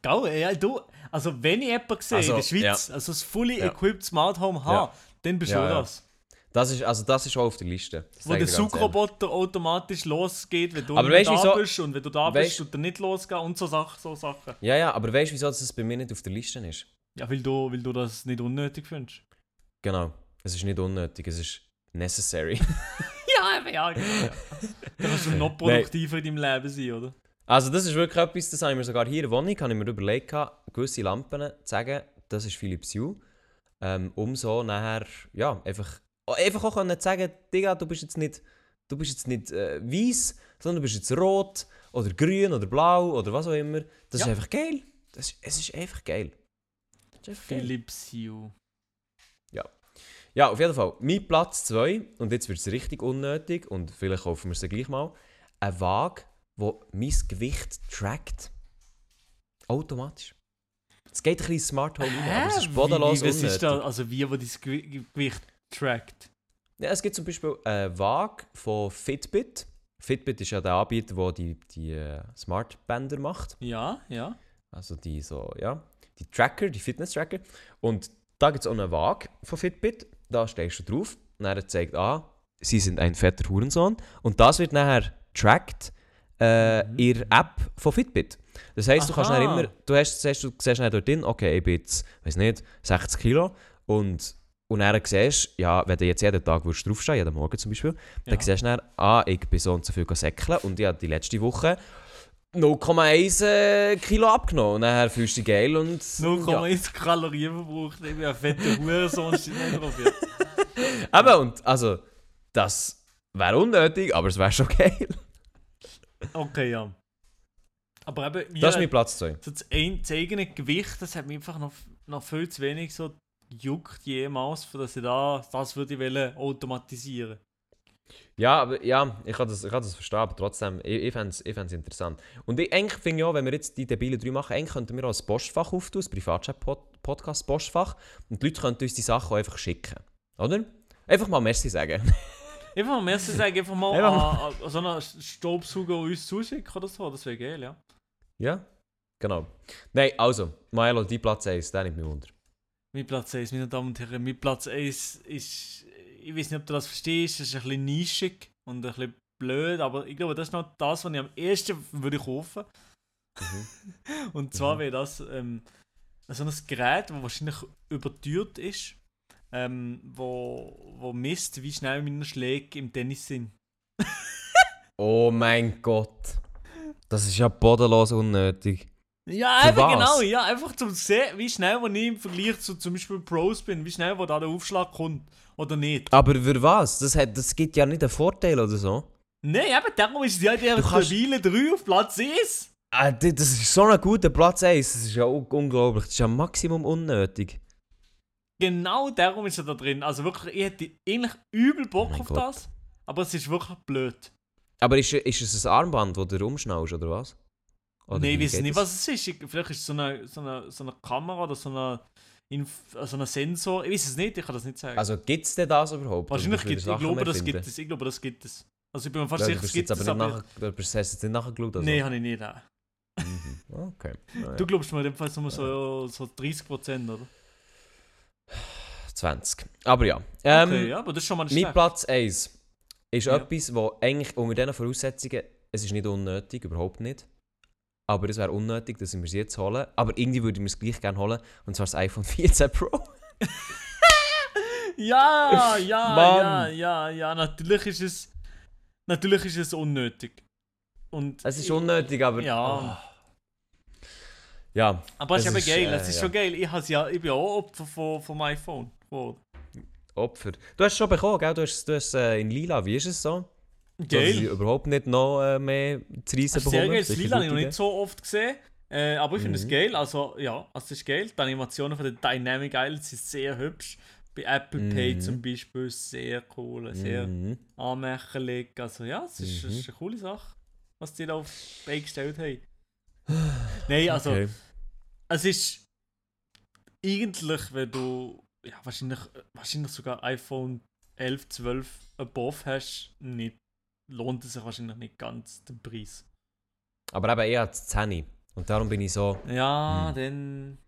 Gell, ja, du, also wenn ich jemanden sehe Also, in der Schweiz, also das fully Ja. equipped Smart Home habe, Ja. dann bist Ja, du ja. das. Das ist, also das ist auch auf der Liste. Das Wo der Suchroboter automatisch losgeht, wenn du Aber nicht weißt da wieso- bist und wenn du da Weißt- bist, tut er nicht losgehen und so Sachen. So Sachen. Ja, ja, aber weißt du, wieso das bei mir nicht auf der Liste ist? Ja, weil du, weil du das nicht unnötig findest. Genau. Es ist nicht unnötig, es ist necessary. [laughs] Ja, eben, ja, genau. Ja. Dann kannst du noch produktiver in deinem Leben sein, oder? Also das ist wirklich etwas, das habe ich mir sogar hier in der Wohnung, habe ich mir überlegt, gewisse Lampen zu sagen, das ist Philips Hue. Ähm, um so nachher, ja, einfach, einfach auch können zu sagen, Digga, du bist jetzt nicht, du bist jetzt nicht äh, weiß, sondern du bist jetzt rot oder grün oder blau oder was auch immer. Das Ja. ist einfach geil. Das ist, es ist einfach geil. Ist einfach geil. Philips Hue. Ja, auf jeden Fall. Mein Platz 2, und jetzt wird es richtig unnötig, und vielleicht kaufen wir es gleich mal, ein Waage, der mein Gewicht trackt. Automatisch. Es geht ein bisschen Smart Home rein, aber es ist bodenlos wie, wie, was ist da, also wie, wo dein Gewi- Gewicht trackt? Ja, es gibt zum Beispiel eine Waage von Fitbit. Fitbit ist ja der Anbieter, der die, die äh, Smart-Bänder macht. Ja, ja. Also die so, ja, die Tracker, die Fitness-Tracker. Und da gibt es auch eine Waage von Fitbit. Da stehst du drauf. Und er zeigt an, sie sind ein fetter Hurensohn. Und das wird nachher tracked äh, Mhm. in der App von Fitbit. Das heisst, du kannst dann immer, du, hast, siehst, du siehst dann dort drin, okay, ich bin jetzt, weiß nicht, 60 Kilo. Und, und dann siehst du, ja, wenn du jetzt jeden Tag würdest draufstehen, jeden Morgen zum Beispiel, dann Ja. siehst du dann, ah, ich bin so und so viel säckeln und ich habe die letzte Woche 0,1 äh, Kilo abgenommen. Und dann fühlst du dich geil und. 0,1 Kalorien verbraucht, ich bin ein fetter Hurensohn, steht nicht drauf. Ja. Ja. Eben, und also, das wäre unnötig, aber es wäre schon [laughs] geil. Okay, ja. Aber eben, Das ist mein Platz 2. so das, ein, das eigene Gewicht, das hat mich einfach noch, noch viel zu wenig so juckt jemals, für dass ich da, das würde ich wollen, automatisieren. Ja, aber ja, ich kann das, ich kann das verstehen, aber trotzdem, ich, ich fände es ich fänd's interessant. Und ich, eigentlich finde auch, wenn wir jetzt die debilen drei machen, eigentlich könnten wir auch ein Postfach auftun, ein Privatchat-Podcast-Postfach, und die Leute könnten uns die Sachen auch einfach schicken. Oder? Einfach mal Merci sagen. [laughs] Einfach mal merci sagen, einfach mal Einfach an, an so einen Staubsauger uns zuschicken oder so, das wäre geil, ja. ja? Genau. Nein, also, Milo, die Platz 1, der nimmt mich wunder. Mein Platz 1, meine Damen und Herren, mein Platz 1 ist, ich weiß nicht, ob du das verstehst, das ist ein bisschen nischig und ein bisschen blöd, aber ich glaube, das ist noch das, was ich am ehesten würde kaufen. und zwar Mhm. wäre das ähm, so ein Gerät, das wahrscheinlich überteuert ist, ähm, wo, wo misst, wie schnell meine Schläge im Tennis sind. Oh mein Gott. Das ist ja bodenlos unnötig. Ja, Für einfach was? genau, ja, einfach zum sehen, wie schnell, wenn ich im Vergleich zu zum Beispiel Pros bin, wie schnell, wo da der Aufschlag kommt. Oder nicht. Aber für was? Das, hat, das gibt ja nicht einen Vorteil oder so. Nein, eben darum ist es ja der stabile 3 auf Platz 1. Ah, das ist so ein guter Platz 1. Das ist ja un- unglaublich. Das ist ja Maximum unnötig. Genau darum ist er da drin. Also wirklich, ich hätte eigentlich übel Bock Oh auf Gott. das. Aber es ist wirklich blöd. Aber ist, ist es ein Armband, das du rumschnaust, oder was? Oder Nein, ich weiß nicht, das? was es ist. Ich, vielleicht ist es so eine, so, eine, so eine Kamera oder so eine, Inf so ein Sensor. Ich weiß es nicht, ich kann das nicht sagen. Also gibt es denn das überhaupt? Wahrscheinlich gibt es, ich glaube, das gibt es. Ich glaube, das gibt es. Also ich bin mir fast sicher, es gibt es, aber nicht aber... nachher, du hast jetzt nicht nachgeschaut. Also. Nein, habe ich nicht. Nein. Mhm. Okay. Ah, Du glaubst mir in dem Fall nur so, so 30%, oder? 20. Aber ja. Ähm, okay, ja, aber das ist schon mal nicht Mein. Platz 1 ist Ja. etwas, wo eigentlich unter diesen Voraussetzungen, es ist nicht unnötig, überhaupt nicht. Aber es wäre unnötig, dass wir es jetzt holen. Aber irgendwie würde ich mir es gleich gerne holen. Und zwar das iPhone 14 Pro. [laughs] Ja, ja, [laughs] Mann. ja, ja, ja, natürlich ist es... Natürlich ist es unnötig. Und Es ist unnötig, aber. Ja. Ah. Ja, Aber es ist Es eben ist, geil, äh, es ist ja. schon geil. Ich, ja, ich bin auch Opfer von, vom iPhone. geworden. Opfer. Du hast es schon bekommen, gell? Du hast du hast, äh, in Lila. Wie ist es so? Dass ich Geil. überhaupt nicht noch äh, mehr zu reissen Das ist sehr bekommen. geil. Das Lila habe ich noch nicht so oft gesehen. Äh, aber ich finde es Mhm. geil. Also, ja, also es ist geil. Die Animationen von den Dynamic Islands sind sehr hübsch. Bei Apple Pay Mhm. zum Beispiel sehr cool, sehr Mhm. anmächerlich. Also, ja, es ist, Mhm. es ist eine coole Sache, was die da auf die Beine gestellt haben. Nein, also, Okay. es ist eigentlich, wenn du ja, wahrscheinlich, wahrscheinlich sogar iPhone 11, 12 above hast, nicht, lohnt es sich wahrscheinlich nicht ganz den Preis. Aber eben eher die 10. Und darum bin ich so. Ja, Hm. dann.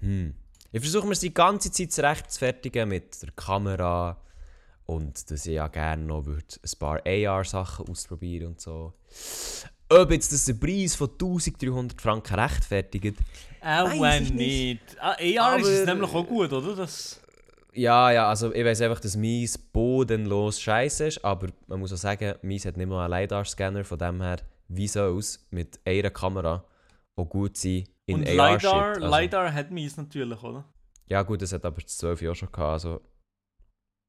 Hm. Ich versuche mir die ganze Zeit zu rechtfertigen mit der Kamera und dass ich ja gerne noch ein paar AR-Sachen ausprobieren und so. Ob jetzt das den Preis von 1300 Franken rechtfertigt? Auch nicht. nicht. Ah, AR ist es nämlich auch gut, oder? Das, Ja, ja, also ich weiß einfach, dass meins bodenlos scheiße ist, aber man muss auch sagen, meins hat nicht mal einen LiDAR-Scanner, von dem her, wie soll es mit einer Kamera auch gut sein in und AR-Shit? LiDAR, Also- LiDAR hat meins natürlich, oder? Ja gut, das hat aber das 12 Jahre schon gehabt, also...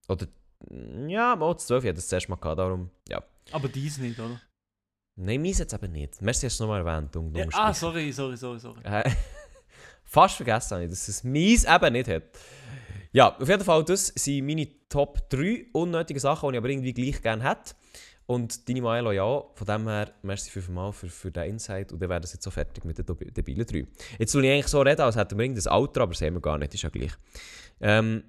Oder... Ja, mal das 12 hat das zuerst mal gehabt, darum... Ja. Aber dies nicht, oder? Nein, meins es eben nicht. Merci, hast du es nochmal erwähnt. Um, Ja, ah, sorry, sorry, sorry, sorry. Äh, [laughs] Fast vergessen habe ich, dass es meins eben nicht hat. Ja, auf jeden Fall, das sind meine Top 3 unnötige Sachen, die ich aber irgendwie gleich gerne hätte. Und deine Milo ja, von dem her, merci fünfmal für, für den Insight und dann wäre das jetzt so fertig mit den debilen 3. Jetzt will ich eigentlich so reden, als hätten wir irgendein Outro, aber haben wir gar nicht, ist ja gleich. Ähm,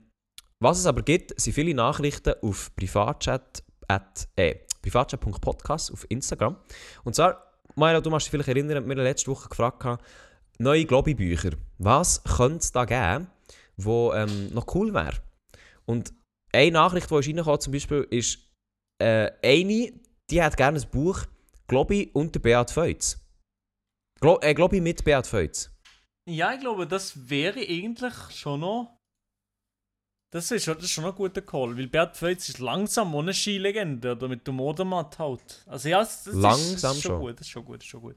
was es aber gibt, sind viele Nachrichten auf Privatchat, at, äh, privatchat.podcast auf Instagram. Und zwar, Milo, du musst dich vielleicht erinnern, wir haben letzte Woche gefragt, neue Globi-Bücher. Was könnte es da geben, wo ähm, noch cool wäre? Und eine Nachricht, die reingekommen, zum Beispiel, ist äh, eine, die hat gerne ein Buch Globi und der Beat Feutz. Glo äh, Globi mit Beat Feutz. Ja, ich glaube, das wäre eigentlich schon noch. Das ist schon, das ist schon ein guter Call, weil Bert Feutz ist langsam ohne Skilegende oder mit dem Modermatt halt. Also ja, das, das ist, das Langsam ist schon. gut, das ist schon gut, das ist schon gut.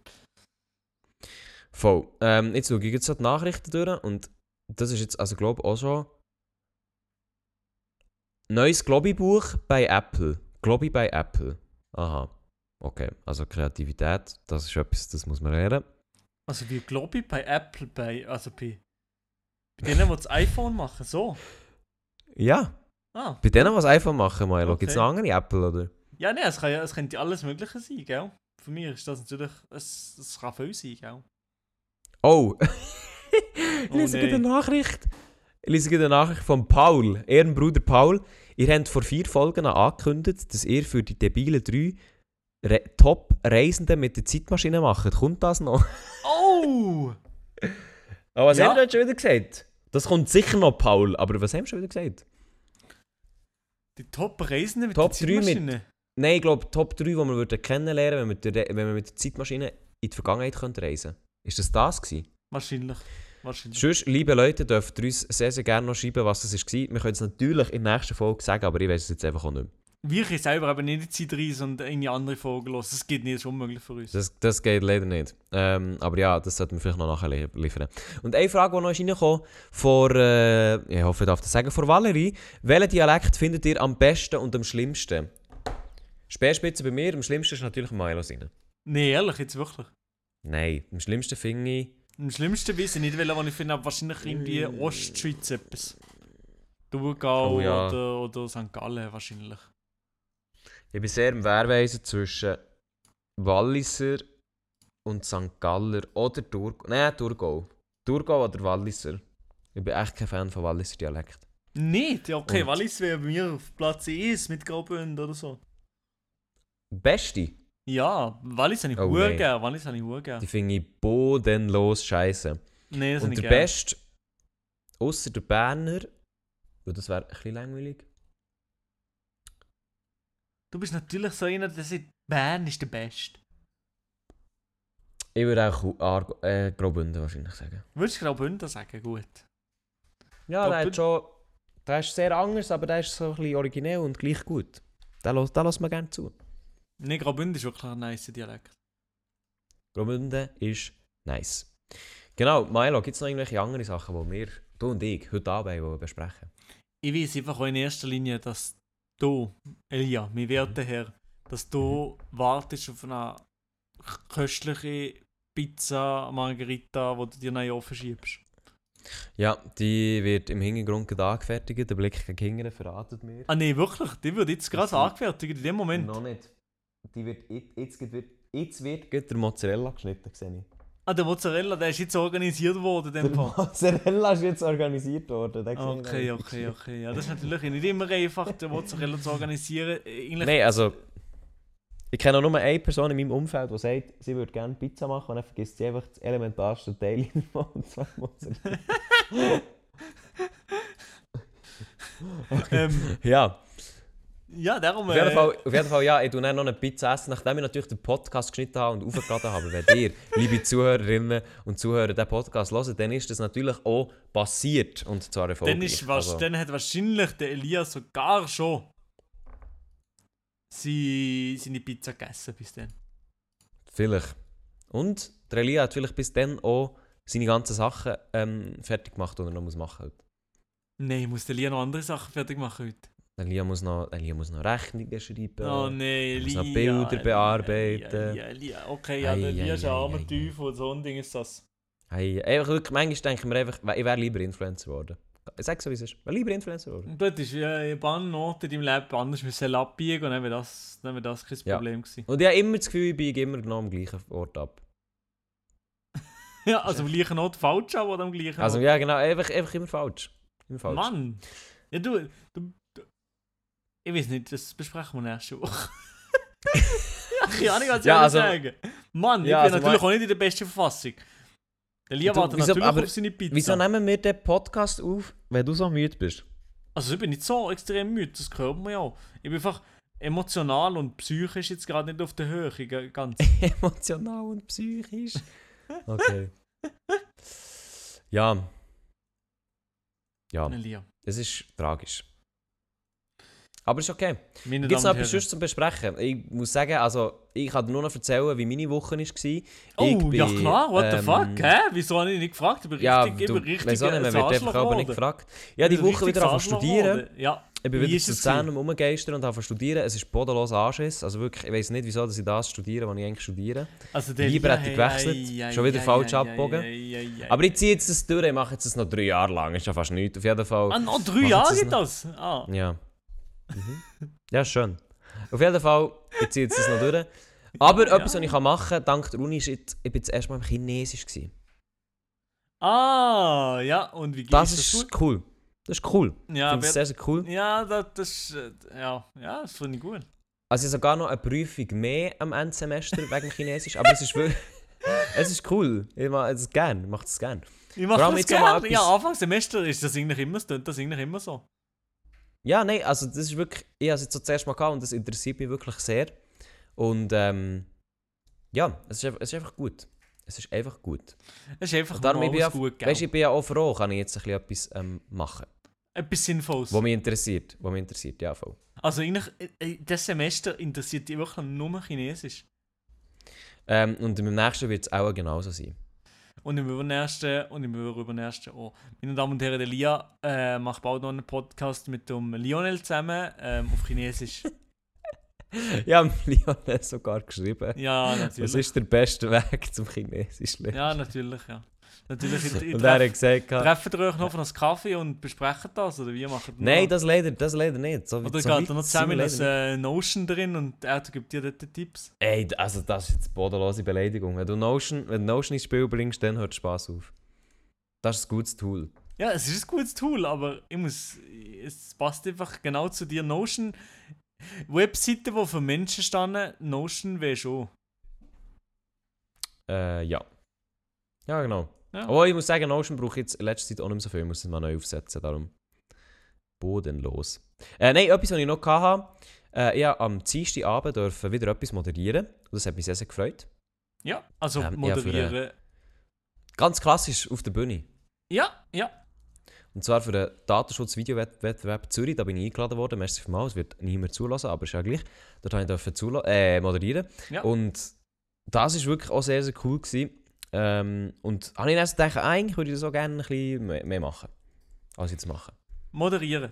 Voll. Ähm, jetzt schaue ich jetzt so die Nachrichten durch und das ist jetzt, also glaube auch schon. Neues Globi-Buch bei Apple. Globi bei Apple. Aha. Okay, also Kreativität, das ist etwas, das muss man lernen. Also wie ich bei Apple, bei, also bei, bei denen, die das iPhone machen, so. Ja, Ah, bei denen, was iPhone machen, Milo, Okay. gibt es noch andere Apple, oder? ja, nein, es, kann ja, es könnte alles Mögliche sein, gell? Für mich ist das natürlich, es, es kann viel sein, gell? Oh! [laughs] ich Oh lese gerade nein. eine Nachricht. Ich lese eine Nachricht von Paul, Ehrenbruder Paul. Ihr habt vor vier Folgen angekündigt, dass ihr für die debilen drei Re Top-Reisenden mit der Zeitmaschine macht. Kommt das noch? Oh! [laughs] Aber was Ja. haben wir denn schon wieder gesagt? Das kommt sicher noch, Paul. Aber was haben wir schon wieder gesagt? Die Top-Reisenden mit Top der drei mit- Zeitmaschine. Nein, ich glaube, Top 3, die wir würden kennenlernen wenn wir, mit der, Re- wenn wir mit der Zeitmaschine in die Vergangenheit könnten reisen Ist das das gewesen? Wahrscheinlich. Wahrscheinlich. Sonst, liebe Leute, dürft ihr uns sehr, sehr gerne noch schreiben, was das war. Wir können es natürlich in der nächsten Folge sagen, aber ich weiß es jetzt einfach auch nicht mehr. Wir selber eben nicht in die Zeit reisen und in die andere Folge los. Das geht nicht, das ist unmöglich für uns. Das, das geht leider nicht. Ähm, aber ja, das sollten wir vielleicht noch nachher li- liefern. Und eine Frage, die noch reingekommen vor, äh, ich hoffe, ich darf das sagen, vor Valerie. Welchen Dialekt findet ihr am besten und am schlimmsten? Speerspitze bei mir, am schlimmsten ist natürlich Milo rein. Nee, ehrlich, jetzt wirklich. Nein, am schlimmsten finde ich... Am schlimmsten weiß ich nicht, was ich finde, aber wahrscheinlich irgendwie Ostschweiz etwas. Thurgau Oh ja. oder, oder St. Gallen wahrscheinlich. Ich bin sehr im Wehrweisen zwischen Walliser und St. Galler oder Thurgau. Nein, Thurgau. Thurgau oder Walliser. Ich bin echt kein Fan von Walliser Dialekt. Nicht? Ja, okay, Und- Wallis wäre bei mir auf Platz 1 mit Graubünden oder so. Beste, Ja, Wallis habe ich Oh, nein. gern. Wallis habe ich hure die gern. finde ich bodenlos scheiße. Nee, das Und der gern. Beste, außer der Berner, weil das wäre ein bisschen langweilig. Du bist natürlich so einer, der sagt, Bern ist der Beste. Ich würde auch Argo, äh, Graubünden wahrscheinlich sagen. Würdest du Graubünden sagen? Gut. Ja, der hat schon. Der ist sehr anders, aber der ist so ein bisschen originell und gleich gut. Da lässt da lässt man gerne zu. Nee, Graubünden ist wirklich ein nice Dialekt. Graubünden ist nice. Genau, Milo, gibt es noch irgendwelche andere Sachen, die wir, du und ich, heute Abend wollen besprechen Ich weiß einfach auch in erster Linie, dass du, Elia, mein werter Herr, dass du wartest auf eine köstliche Pizza Margherita, die du dir neu verschiebst. Ja, die wird im Hintergrund gerade angefertigt. Der Blick gegen hinten verratet mir. Ah nee, wirklich? Die wird jetzt gerade angefertigt in dem Moment. Noch nicht. Die wird, jetzt, jetzt wird, jetzt wird gerade der Mozzarella geschnitten, sehe ich. Ah, der Mozzarella, der ist jetzt organisiert worden. in Der. Mozzarella ist jetzt organisiert worden. Okay, okay, okay. Ja, das ist natürlich nicht immer einfach, den Mozzarella zu organisieren. Eigentlich, Nein, also. Ich kenne auch nur eine Person in meinem Umfeld, die sagt, sie würde gerne Pizza machen und dann vergisst sie einfach das elementarste Teil davon, und zwar Mozzarella. [laughs] [laughs] ähm, Ja, ja, darum. auf jeden, äh, Fall, auf jeden Fall, ja, ich tue dann noch eine Pizza essen, nachdem ich natürlich den Podcast geschnitten habe und aufgeladen habe. Wenn ihr, [laughs] liebe Zuhörerinnen und Zuhörer, den Podcast hören, dann ist das natürlich auch passiert und zwar erfolgreich. Dann, ist, was, Also, dann hat wahrscheinlich der Elias sogar schon sie, seine Pizza gegessen bis dann. Vielleicht. Und der Elia hat vielleicht bis dann auch seine ganzen Sachen ähm, fertig gemacht, die er noch machen muss. Nein, muss der Elia noch andere Sachen fertig machen heute. Der Elia muss noch, der Elia muss noch Rechnungen schreiben. Oh nein, er muss noch Bilder Elia, bearbeiten. Elia, Elia. Okay, ja, Ei, Elia ist ei, ein ei, armer Teufel, so ein Ding ist das. Hey, einfach wirklich, manchmal denke ich mir einfach, ich wäre lieber Influencer geworden. Sag so, wie es ist. Ich wäre lieber Influencer geworden. Dort ist ja ein paar Orte in deinem Leben anders müssen abbiegen und dann wäre das, dann wäre das kein Ja. Problem gewesen. Und ich habe immer das Gefühl, ich biege immer genau am gleichen Ort ab. [laughs] Ja, also am gleichen Ort falsch, aber am gleichen Also Ort. ja, genau, einfach, einfach immer falsch. Immer falsch. Mann! Ja, du, du, du. Ich weiß nicht, das besprechen wir nächste Woche. [laughs] ja, keine Ahnung, was ich Ja, also- sagen. Mann, Ja, ich bin also natürlich auch nicht in der besten Verfassung. Der Lia wartet wieso- natürlich aber auf seine Pizza. Wieso nehmen wir den Podcast auf, wenn du so müde bist? Also ich bin nicht so extrem müde, das hört man ja auch. Ich bin einfach emotional und psychisch jetzt gerade nicht auf der Höhe, ganz. [laughs] Emotional und psychisch. Okay. ja. Ja, es ist tragisch. Aber ist okay. Gibt es noch etwas sonst zum Besprechen? Ich muss sagen, also, ich kann dir nur noch erzählen, wie meine Woche war. Oh, ich ja bin, klar, what the ähm, fuck, hä? Wieso habe ich nicht gefragt? Ich bin Ja, richtig, ich du, bin richtig auch nicht, man wird einfach aber nicht gefragt. Ja, die Woche wieder anfangen studieren. Ja, Ich bin Wie wieder zu Luzern am Rumgeistern und habe studieren. Es ist bodenloser Anschiss. Also wirklich, ich weiß nicht, wieso dass ich das studiere, was ich eigentlich studiere. also der Lieber Lia, hätte ich gewechselt. ei, ei, Schon wieder falsch abgebogen. Aber ich ziehe jetzt das durch, ich mache jetzt das noch drei Jahre lang. Ist ja fast nichts. Auf jeden Fall. Ah, noch drei Jahre geht das? Ah. Ja. Mhm. Ja, schön. Auf jeden Fall, ich ziehe jetzt das noch durch. Aber Ja. etwas, was ich machen kann, dank der Uni, ist jetzt, ich bin das erste Mal im Chinesisch. Gewesen. ah, ja, und wie geht Das das? ist cool. Das ist cool. Ich Ja, finde es wer- sehr, sehr cool. ja, das, das ist, äh, ja, ja, das finde ich gut. Also ich habe sogar noch eine Prüfung mehr am Endsemester wegen Chinesisch, aber es ist wirklich... [laughs] es ist cool. Ich mache es gerne. Ich mache es gerne. Ich mache das mal gerne. Ja, Anfangssemester ist das eigentlich immer, das eigentlich immer so. Ja, nein, also das ist wirklich... Ich habe es jetzt so zuerst mal gehabt und das interessiert mich wirklich sehr. Und ähm, ja, es ist, einfach- es ist einfach gut. Es ist einfach gut. Es ist einfach Und darum ich bin ja, gut, weißt, ich bin ja auch froh, kann ich jetzt ein bisschen etwas ähm, machen. etwas Sinnvolles. Wo mich interessiert. Wo mich interessiert, ja voll. Also eigentlich, äh, äh, das Semester interessiert dich wirklich nur Chinesisch. Ähm, und im nächsten wird es auch genauso sein. Und im übernächsten und im übernächsten auch. Meine Damen und Herren, der Lia äh, macht bald noch einen Podcast mit dem Lionel zusammen ähm, auf Chinesisch. [laughs] Ja, hat sogar geschrieben. Ja, Was natürlich. ist der beste Weg zum Chinesisch lernen? Ja, natürlich, ja. Natürlich, ich, [laughs] ich Und er hat treff, gesagt, trefft ihr euch noch auf einen Kaffee und besprecht das? Oder wie macht ihr nein, das leider, das leider nicht. So, Oder so geht ihr noch zusammen in äh, Notion drin und er gibt dir dort die Tipps? Ey, also das ist jetzt bodenlose Beleidigung. Wenn du Notion, wenn du Notion ins Spiel bringst, dann hört Spaß auf. Das ist ein gutes Tool. Ja, es ist ein gutes Tool, aber ich muss, es passt einfach genau zu dir. Notion, Webseiten, die für Menschen standen, Notion wäre schon. Äh, ja. Ja, genau. Ja. Aber ich muss sagen, Notion brauche ich jetzt in letzter Zeit auch nicht mehr so viel. Ich muss es mal neu aufsetzen, darum bodenlos. Äh, nein, etwas, was ich noch hatte. Äh, ich durfte am Dienstagabend dürfen wieder etwas moderieren. Und das hat mich sehr, sehr gefreut. Ja, also Ähm, ja, für, äh, moderieren. Ganz klassisch auf der Bühne. Ja, ja. Und zwar für den Datenschutz-Videowettbewerb Zürich. Da bin ich eingeladen worden. Merci vielmals. Es wird niemand zulassen, aber ist ja gleich. Dort durfte ich äh, moderieren. Ja. Und das war wirklich auch sehr, sehr cool. Gewesen. Ähm, und habe ich dann gedacht, eigentlich würde ich das auch gerne ein bisschen mehr, machen. Als jetzt machen. Moderieren.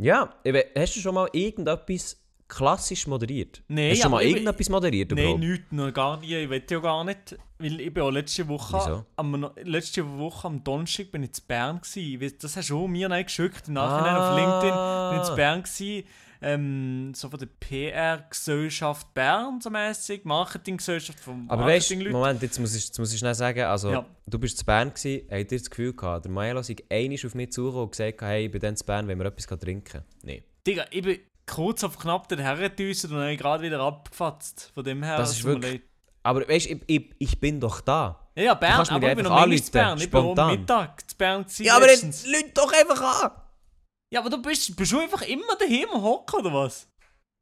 Ja, ich hast du schon mal irgendetwas klassisch moderiert? Nein, hast du schon mal ich- irgendetwas moderiert Nein, nichts, noch gar nie. Ich will ja gar nicht. Weil ich bin auch letzte Woche, Wieso? am, letzte Woche am Donnerstag bin ich zu Bern gewesen. Ich Das hast du mir nicht geschickt. Im Nachhinein auf LinkedIn bin ich Ah. Bern gewesen. Ähm, so von der PR-Gesellschaft Bern so mäßig, Marketinggesellschaft vom Aber weißt du. Moment, jetzt muss ich, jetzt muss ich schnell sagen, also Ja. du bist zu Bern gewesen, habt ihr das Gefühl gehabt, der Maelo sei einmal auf mich zugekommen und gesagt, hey, ich bin dann zu Bern, wenn wir etwas trinken Nein. Digga, ich bin kurz auf knapp den hergedüst und dann habe ich gerade wieder abgefatzt. Von dem her, Das ist wirklich-. Aber weißt du, ich, ich, ich bin doch da. Ja, Bern, aber ich bin noch manchmal zu Bern. Ich bin am spontan. Mittag zu Bern gewesen Ja, aber dann lüt doch einfach an! Ja, aber du bist, bist du einfach immer daheim hocken, oder was?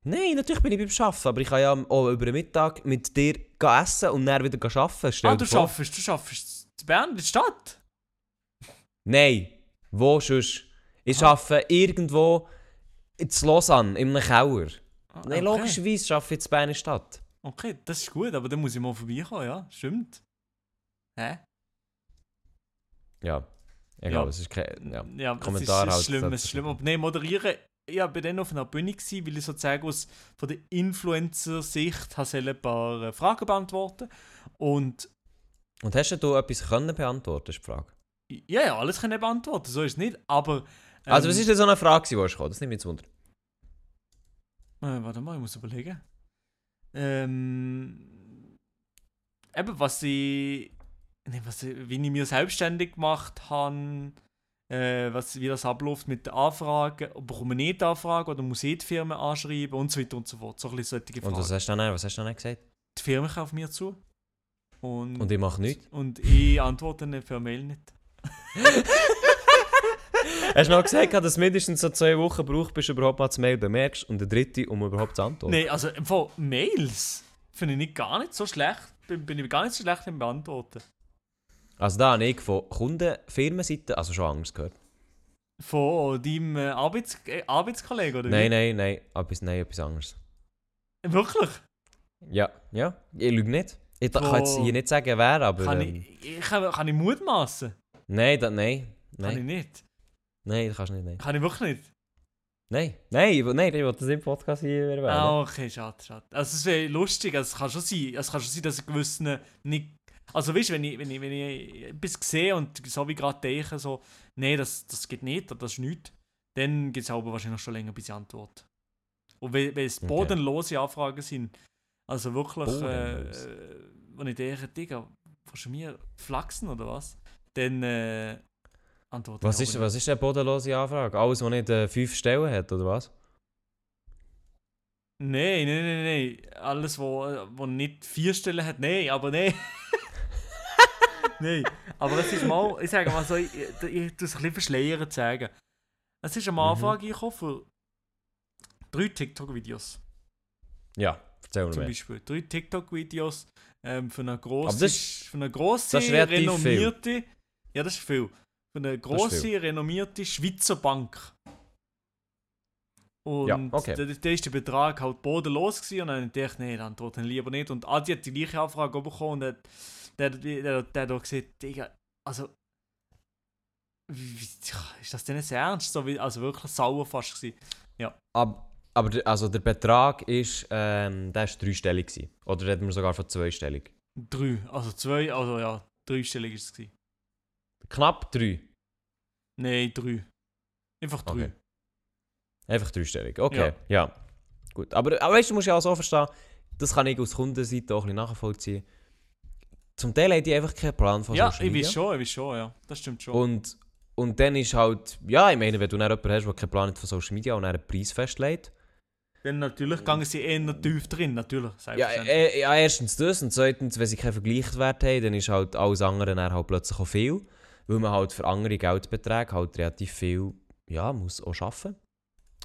Nein, natürlich bin ich beim Arbeiten, aber ich kann ja auch über den Mittag mit dir gehen essen und dann wieder arbeiten. Stell ah, du schaffst, du schaffst zu Bern, in der Stadt? Nein, wo sonst? Ich arbeite irgendwo in Lausanne, in einem Keller. Ah, Nein, okay. logischerweise arbeite ich in der Berner Stadt. Okay, das ist gut, aber dann muss ich mal vorbeikommen, ja, stimmt. Hä? Ja, ich Ja. es ist kein... Ja. ja Kommentar ist, halt ist schlimm, es ist schlimm. Aber nein, moderieren, ich war dann auf einer Bühne, gewesen, weil ich sozusagen aus von der Influencer-Sicht ein paar äh, Fragen beantworten Und Und hast du etwas können beantworten, ist die Frage. ja, ja, alles ich beantworten, so ist es nicht, aber... ähm, Also was ist denn so eine Frage, die hast? Das nimmt mich jetzt Wunder. Äh, warte mal, ich muss überlegen. Ähm. Eben, was ich. Was ich, wie ich mir selbstständig gemacht habe, äh, was, wie das abläuft mit den Anfragen, bekomme ich nicht Anfragen oder muss ich die Firmen anschreiben und so weiter und so fort. So ein bisschen solche Und Fragen. was hast du dann, was hast du dann gesagt? Die Firmen kaufen mir zu. Und, Und ich mache nichts. und ich antworte nicht per Mail nicht. [laughs] Hast du noch gesagt, dass es mindestens so zwei Wochen braucht, bis du überhaupt mal das Mail bemerkst und eine dritte, um überhaupt zu antworten? Nein, also Fall Mails finde ich nicht gar nicht so schlecht. Bin, bin ich gar nicht so schlecht im Beantworten. Also da habe ich von Kunden, Firmenseite, also schon Angst gehört. Von deinem äh, Arbeits äh, Arbeitskollegen, oder Nein, wie? nein, nein, etwas, nein, etwas anderes. Wirklich? Ja, ja, ich lüge nicht. Ich Von- kann jetzt hier nicht sagen, wer, aber... Kann, ähm, ich, ich, kann, kann ich mutmaßen? Nein, da, nein, Kann ich nein, nicht. nein, das kannst du nicht, nein. Kann ich wirklich nicht. Nein, nein, ich, nein, ich will das im Podcast hier erwähnen. Ah, okay, schade, schade. Also es wäre lustig, also es kann schon sein, es kann schon sein, dass ich gewissen nicht... Also weißt du, wenn ich, wenn ich, wenn ich etwas sehe und so wie gerade denke, so, nee, das, das geht nicht, oder das ist nichts, dann geht es aber wahrscheinlich schon länger, bis ich antworte. Und wenn, wenn es Okay. bodenlose Anfragen sind, also wirklich, äh, Bodenlos. äh, wenn ich denke, Digga, willst du mir flachsen oder was? Dann äh, antworte Was ich ist, aber was ist eine bodenlose Anfrage? Alles, was nicht äh, fünf Stellen hat, oder was? Nein, nein, nein, nein. Alles, wo, wo nicht vier Stellen hat, nein, aber nein. [laughs] nein. Aber es ist mal, ich sage mal so, ich, ich, ich tue es ein bisschen verschleiert sagen. Es ist am Mhm. Anfang gekommen für drei TikTok-Videos. Ja, erzähl mir Zum. Beispiel. Drei TikTok-Videos ähm, für eine grosse, das für eine grosse das ist viel. renommierte. Ja, das ist viel. Von einer ist grossen, viel. renommierten Schweizer Bank. Und Ja, okay. da, da ist der Betrag halt bodenlos gewesen und dann dachte ich, nee, dann tut er lieber nicht. Und Adi hat die gleiche Anfrage bekommen und der, der, der, der hat gesagt, Digga, also, ist das denn jetzt ernst? So wie, also wirklich sauer fast gewesen. Ab, aber der, also der Betrag ist, ähm, der ist dreistellig gewesen. Oder reden wir sogar von zweistellig? Drei, also zwei, also ja, dreistellig ist es gewesen. Knapp drei. Nein, drei. Einfach drei. Okay. Einfach dreistellig. Okay, Ja. ja. Gut. Aber, aber weißt du, musst ja auch so verstehen, das kann ich aus Kundenseite auch ein bisschen nachvollziehen. Zum Teil haben die einfach keinen Plan von Ja, Social ich Media. weiß schon, ich weiß schon, ja. Das stimmt schon. Und, und dann ist halt, ja, ich meine, wenn du dann jemanden hast, der keinen Plan hat von Social Media und einen Preis festlegt. Dann natürlich gehen sie eher tief drin, natürlich. Ja, äh, ja, erstens das und zweitens, wenn sie keinen Vergleichswert haben, dann ist halt alles andere dann halt plötzlich auch viel. Weil man halt für andere Geldbeträge halt relativ viel, ja, muss auch arbeiten.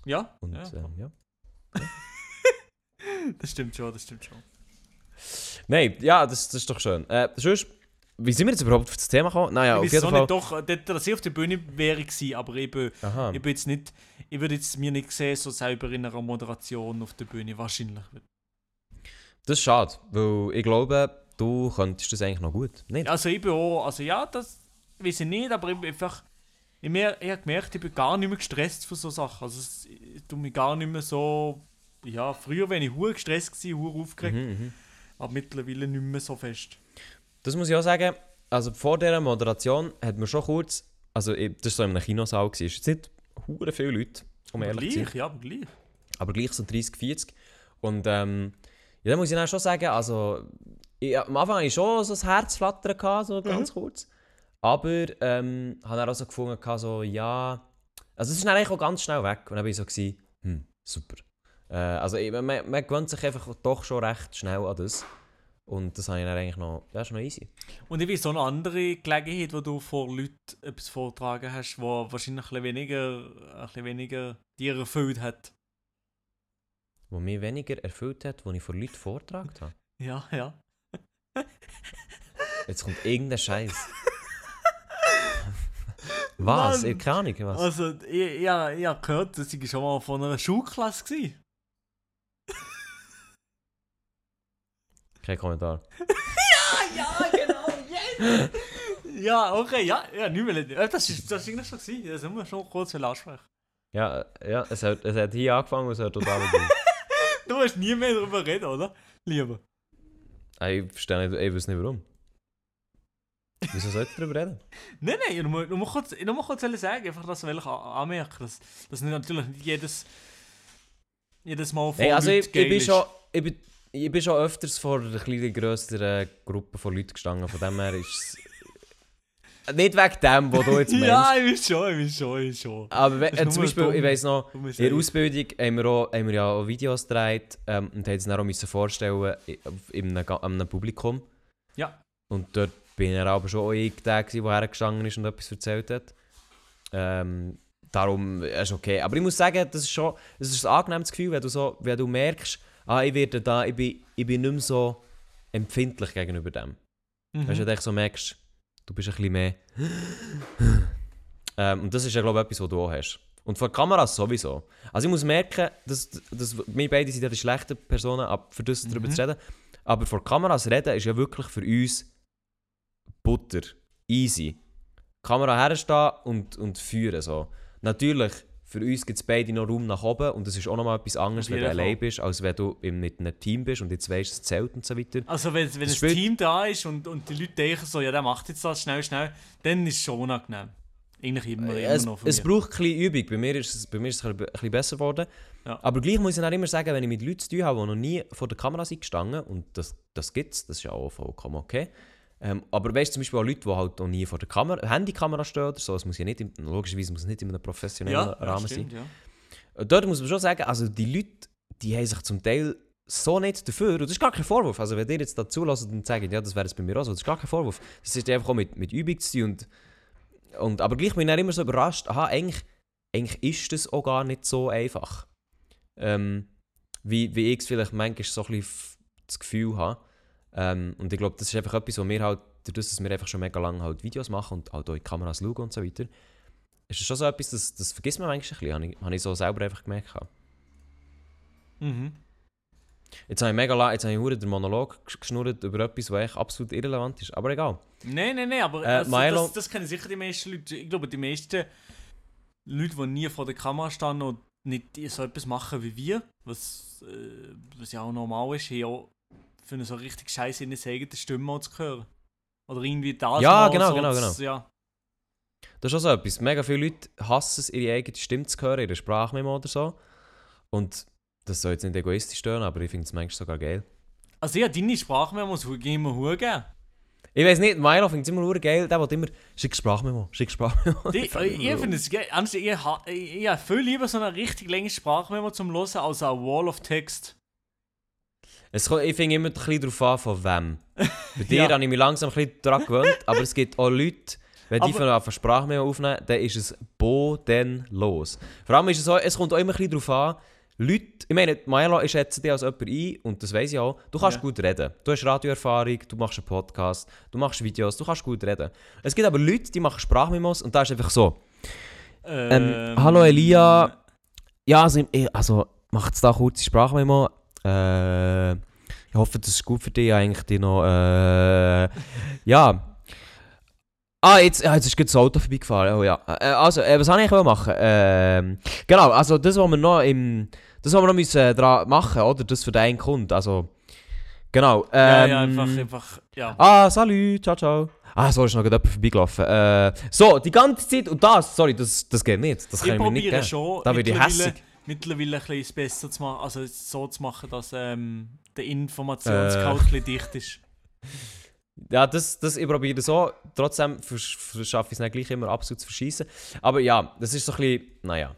Ja, Und, ja. ähm, ja. [laughs] das stimmt schon, das stimmt schon. Nein, ja, das, das ist doch schön. Äh, sonst, wie sind wir jetzt überhaupt auf das Thema gekommen? Naja, ich auf jeden Fall. nicht, doch, äh, dass ich auf der Bühne wäre gewesen, aber ich bin, Aha. ich bin jetzt nicht, ich würde jetzt mir nicht sehen, so selber in einer Moderation auf der Bühne, wahrscheinlich. Das ist schade, weil ich glaube, du könntest das eigentlich noch gut. Nicht? Also ich bin auch, also ja, das weiß ich nicht, aber ich bin einfach, ich, mer ich habe gemerkt, ich bin gar nicht mehr gestresst für so Sachen. Also es, ich tue mich gar nicht mehr so, ja, früher wenn ich hure gestresst war, hure aufgeregt, Mhm, mhm. aber mittlerweile nicht mehr so fest. Das muss ich auch sagen, also vor dieser Moderation hat man schon kurz, also ich, das war so in einem Kinosaal, es nicht hure viele Leute, um Aber ehrlich zu sein. gleich, ja, aber gleich. aber gleich so 30, 40. Und ähm, ja, da muss ich dann schon sagen, also ich, am Anfang hatte ich schon so ein Herzflattern, gehabt, so ganz kurz. Aber ähm, habe dann auch so gefunden, so, ja, also es ist dann eigentlich auch ganz schnell weg. Und dann war ich so, gewesen, hm, super. Äh, also ich, man, man gewöhnt sich einfach doch schon recht schnell an das. Und das habe ich dann eigentlich noch, das ist noch easy. Und ich weiß so eine andere Gelegenheit, wo du vor Leuten etwas vortragen hast, wo wahrscheinlich ein bisschen weniger, ein bisschen weniger dir erfüllt hat. Wo mich weniger erfüllt hat, wo ich vor Leuten vorgetragen habe. Ja, ja. Jetzt kommt irgendein Scheiß. [laughs] was? Mann. Ich keine Ahnung, was? Also, ich, ja, ich habe gehört, dass ich schon mal von einer Schulklasse war. Kein Kommentar. [laughs] Ja, genau, yes! ja, okay, ja, ja, nicht mehr. Äh, Das ist, das ist eigentlich schon gewesen. Das müssen wir schon kurz ansprechen. Ja, äh, ja es, hat, es hat hier angefangen und es hört total gut. [laughs] Du musst nie mehr darüber reden, oder? Lieber. ich verstehe nicht, ich weiß nicht warum. Wieso sollte ich darüber reden? Nein, nein, nur, nur kurz, nur kurz sagen, einfach, dass ich anmerken, dass, dass natürlich nicht jedes, jedes Mal vor Hey, also ich, ich, bin schon, ich, bin, ich bin schon öfters vor einer kleinen grösseren Gruppe von Leuten gestanden. Von dem her ist es... [laughs] Nicht wegen dem, was du jetzt [laughs] meinst. Ja, ich weiß schon, ich weiß schon, ich weiß schon. Aber we- äh, nur zum Beispiel, dumm. ich weiss noch, in der. Ausbildung haben wir, auch, haben wir ja auch Videos gedreht ähm, und haben es dann auch müssen vorstellen i- auf- in einem, ga- einem Publikum. Ja. Und dort bin ich aber schon auch ich der, der hergestanden ist und etwas erzählt hat. Ähm, darum ist okay. Aber ich muss sagen, das ist schon das ist ein angenehmes Gefühl, wenn du, so, wenn du merkst, ah, ich, werde da, ich, bin, ich bin nicht mehr so empfindlich gegenüber dem. Mhm. Weißt du, wenn du so merkst, du bist ein bisschen mehr. [gasps] ähm, und das ist ja, glaube ich, etwas, was du auch hast. Und vor Kameras sowieso. Also ich muss merken, dass, dass wir beide sind ja die schlechten Personen, für das darüber Mhm. zu reden. Aber vor Kameras reden ist ja wirklich für uns Butter. Easy. Kamera herstehen und, und führen so. Natürlich, für uns gibt es beide noch Raum nach oben und das ist auch noch mal etwas anderes, wenn du allein bist, als wenn du mit einem Team bist und jetzt weißt, es zählt und so weiter. Also wenn, wenn Das ein Team da ist und, und die Leute denken so, ja der macht jetzt das schnell, schnell, dann ist es schon unangenehm. Eigentlich immer, immer es, noch es mir. braucht ein bisschen Übung. Bei mir ist es, bei mir ist es ein bisschen besser geworden. Ja. Aber gleich muss ich dann immer sagen, wenn ich mit Leuten zu tun habe, die noch nie vor der Kamera sind gestanden, und das, das gibt es, das ist ja auch vollkommen okay. Ähm, aber weißt du, zum Beispiel auch Leute, die halt noch nie vor der Kamera, Handykamera stehen oder so, es muss ja nicht, im, logischerweise muss es nicht in einem professionellen ja, ja, Rahmen stimmt, sein. ja. Und dort muss man schon sagen, also die Leute, die haben sich zum Teil so nicht dafür, und das ist gar kein Vorwurf, also wenn ihr jetzt da zulässt und sagt, ja, das wäre es bei mir auch so, das ist gar kein Vorwurf. Das ist einfach auch mit, mit Übung zu tun und, und aber gleich bin ich dann immer so überrascht, aha, eigentlich, eigentlich ist das auch gar nicht so einfach. Ähm, wie, wie ich es vielleicht manchmal so ein bisschen das Gefühl habe. Ähm, und ich glaube, das ist einfach etwas, was mir halt dadurch, dass wir einfach schon mega lange halt Videos machen und halt auch in Kameras schauen und so weiter, ist es schon so etwas, das, das vergisst man manchmal ein bisschen, habe ich, habe ich so selber einfach gemerkt. Mhm. Jetzt habe ich mega lang, jetzt habe ich den Monolog gesch- geschnurrt über etwas, was echt absolut irrelevant ist, aber egal. Nein, nein, nein, aber Äh, also, Milo- das, das kennen sicher die meisten Leute. Ich glaube, die meisten Leute, die nie vor der Kamera stehen und nicht so etwas machen wie wir, was, äh, was ja auch normal ist, haben ja für eine so richtig scheiße in der eigene Stimme zu hören. Oder irgendwie das Ja, genau, so genau, zu- Ja. Das ist auch so etwas. Mega viele Leute hassen es, ihre eigene Stimme zu hören, ihre Sprachmemo oder so. Und das soll jetzt nicht egoistisch stören, aber ich finde es manchmal sogar geil. Also ja, deine Sprachmemos immer hure geben. Ich weiß nicht, Milo findet es immer nur geil, der will immer schick Sprachmemo, schick Sprachmemo. Die, [laughs] ich finde es geil. Ich, ich habe viel lieber so eine richtig lange Sprachmemo zum Hören als eine Wall of Text. Es kommt, ich finde immer ein bisschen darauf an, von wem. Bei [laughs] dir Ja. habe ich mich langsam ein bisschen daran gewöhnt, aber es gibt auch Leute, wenn die Aber- von von Sprachmemo aufnehmen, dann ist es bodenlos. Vor allem ist es so, es kommt auch immer ein bisschen darauf an, Leute, ich meine, Milo, ich schätze dich als jemand ein und das weiß ich auch, du kannst Ja. gut reden. Du hast Radioerfahrung, du machst einen Podcast, du machst Videos, du kannst gut reden. Es gibt aber Leute, die machen Sprachmemos und da ist einfach so, ähm, hallo Elia, ja, also, also macht es da kurz die Sprachmemo. Äh, ich hoffe, das ist gut für dich eigentlich. Die noch, äh, ja. Ah, jetzt, ja, jetzt ist das Auto vorbeigefahren. Oh ja. Äh, also, äh, was soll ich machen? Ähm, genau, also das, was wir noch im. Das, was wir noch müssen, äh, dran machen, oder? Das für deinen Kunden. Also. Genau. Ja, Ähm, ja, einfach, einfach, ja. Ah, salut, ciao, ciao. Ah, so ist noch jemand vorbeigelaufen. Äh, so, die ganze Zeit. Und das, sorry, das, das geht nicht. Das ich kann ich mir nicht geben. schon, Da werde ich hässig. Mittlerweile ein bisschen es besser zu machen, also es so zu machen, dass ähm, der Informationsgehalt ein bisschen dicht ist. Ja, das, das, ich probiere so. Trotzdem verschaffe ich es nicht gleich immer absolut zu verschießen. Aber ja, das ist so ein bisschen, naja.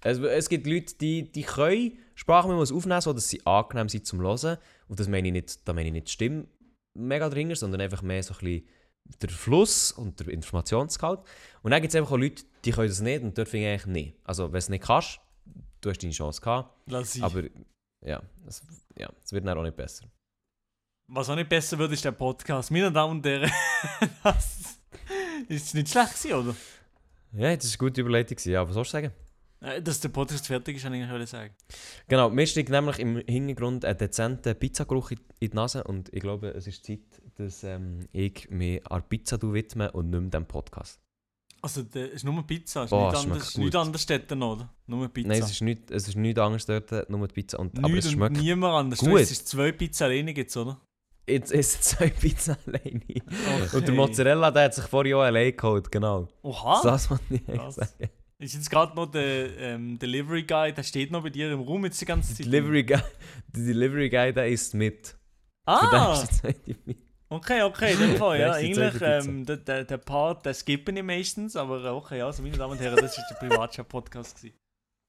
Es, es gibt Leute, die, die können Sprachmemos aufnehmen, so dass sie angenehm sind zum Hören. Und das meine ich nicht, da meine ich nicht die Stimme mega dringend, sondern einfach mehr so ein bisschen der Fluss und der Informationsgehalt. Und dann gibt es einfach auch Leute, die können das nicht und dort finde ich eigentlich nicht. Also, wenn du es nicht kannst, du hast deine Chance gehabt. Lass ich. Aber ja, es ja, es wird dann auch nicht besser. Was auch nicht besser wird, ist der Podcast. Meine Damen und Herren, [laughs] das ist nicht schlecht gewesen, oder? Ja, das war eine gute Überleitung. gewesen. Ja, was sollst du sagen? Äh, Dass der Podcast fertig ist, kann ich eigentlich sagen. Genau, mir steigt nämlich im Hintergrund ein dezenter Pizzageruch in in die Nase und ich glaube, es ist Zeit, dass ähm, ich mich an Pizza widme und nicht mehr dem Podcast. Also, der ist nur Pizza, ist Boah, nicht es schmeckt anders, gut. nicht anders dort, oder? Nur Pizza. Nein, es ist nichts es ist nicht anderes dort, nur Pizza. Und, aber Nichts es schmeckt... niemand anders. gut. Du, Es ist zwei Pizza alleine gibt's, oder? Jetzt ist es zwei Pizza alleine. Und der Okay. Mozzarella, der hat sich vorher auch alleine geholt, genau. Oha! Das ich eigentlich Krass. sagen. Ist jetzt gerade noch der ähm, Delivery Guy, der steht noch bei dir im Raum jetzt die ganze Zeit. Delivery Guy, der Delivery Guy, der ist mit. Für den Ah! ist Pizza. Okay, okay, in dem Fall, ja. Eigentlich, ähm, der, der, der Part, den skippen ich meistens, aber äh, okay, also meine Damen und Herren, das war der Privatchat-Podcast. gewesen.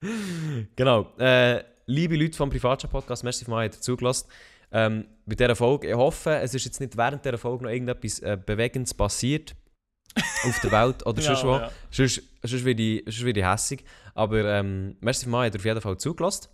[laughs] Genau. Äh, liebe Leute vom Privatchat-Podcast, merci für mal zugelassen. Ähm, bei dieser Folge, ich hoffe, es ist jetzt nicht während dieser Folge noch irgendetwas äh, Bewegendes passiert [laughs] auf der Welt oder sonst wo. ja. Sonst, sonst werde ich, sonst werde ich hässig. Aber ähm, merci für mal, auf jeden Fall zugelassen.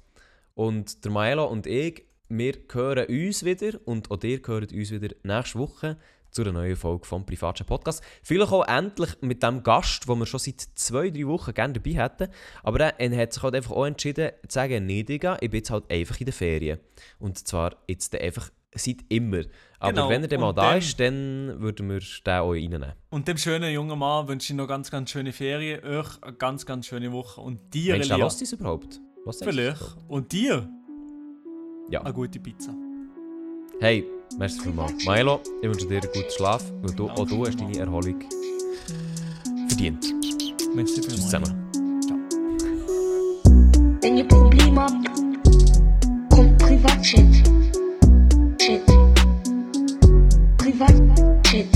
Und der Maelo und ich, wir hören uns wieder und auch ihr hört uns wieder nächste Woche zu einer neuen Folge vom Privatchat Podcast. Vielleicht auch endlich mit dem Gast, den wir schon seit zwei, drei Wochen gerne dabei hätten. Aber er, hat sich halt einfach auch entschieden zu sagen, nee, Digga, ich bin jetzt halt einfach in den Ferien. Und zwar jetzt einfach seit immer. Aber Genau, wenn er dann mal und da ist, dann würden wir den auch reinnehmen. Und dem schönen jungen Mann wünsche ich noch ganz, ganz schöne Ferien, euch eine ganz, ganz schöne Woche und dir, Mensch, der Elia, uns überhaupt? Was vielleicht, überhaupt? und dir ja. Eine gute Pizza. Hey, merci vielmals. Milo, ich wünsche dir einen guten Schlaf, weil du, auch du hast deine Erholung verdient. Merci vielmals. Tschüss zusammen. Wenn ihr Probleme habt, kommt Privatchat. Chat. Privatchat.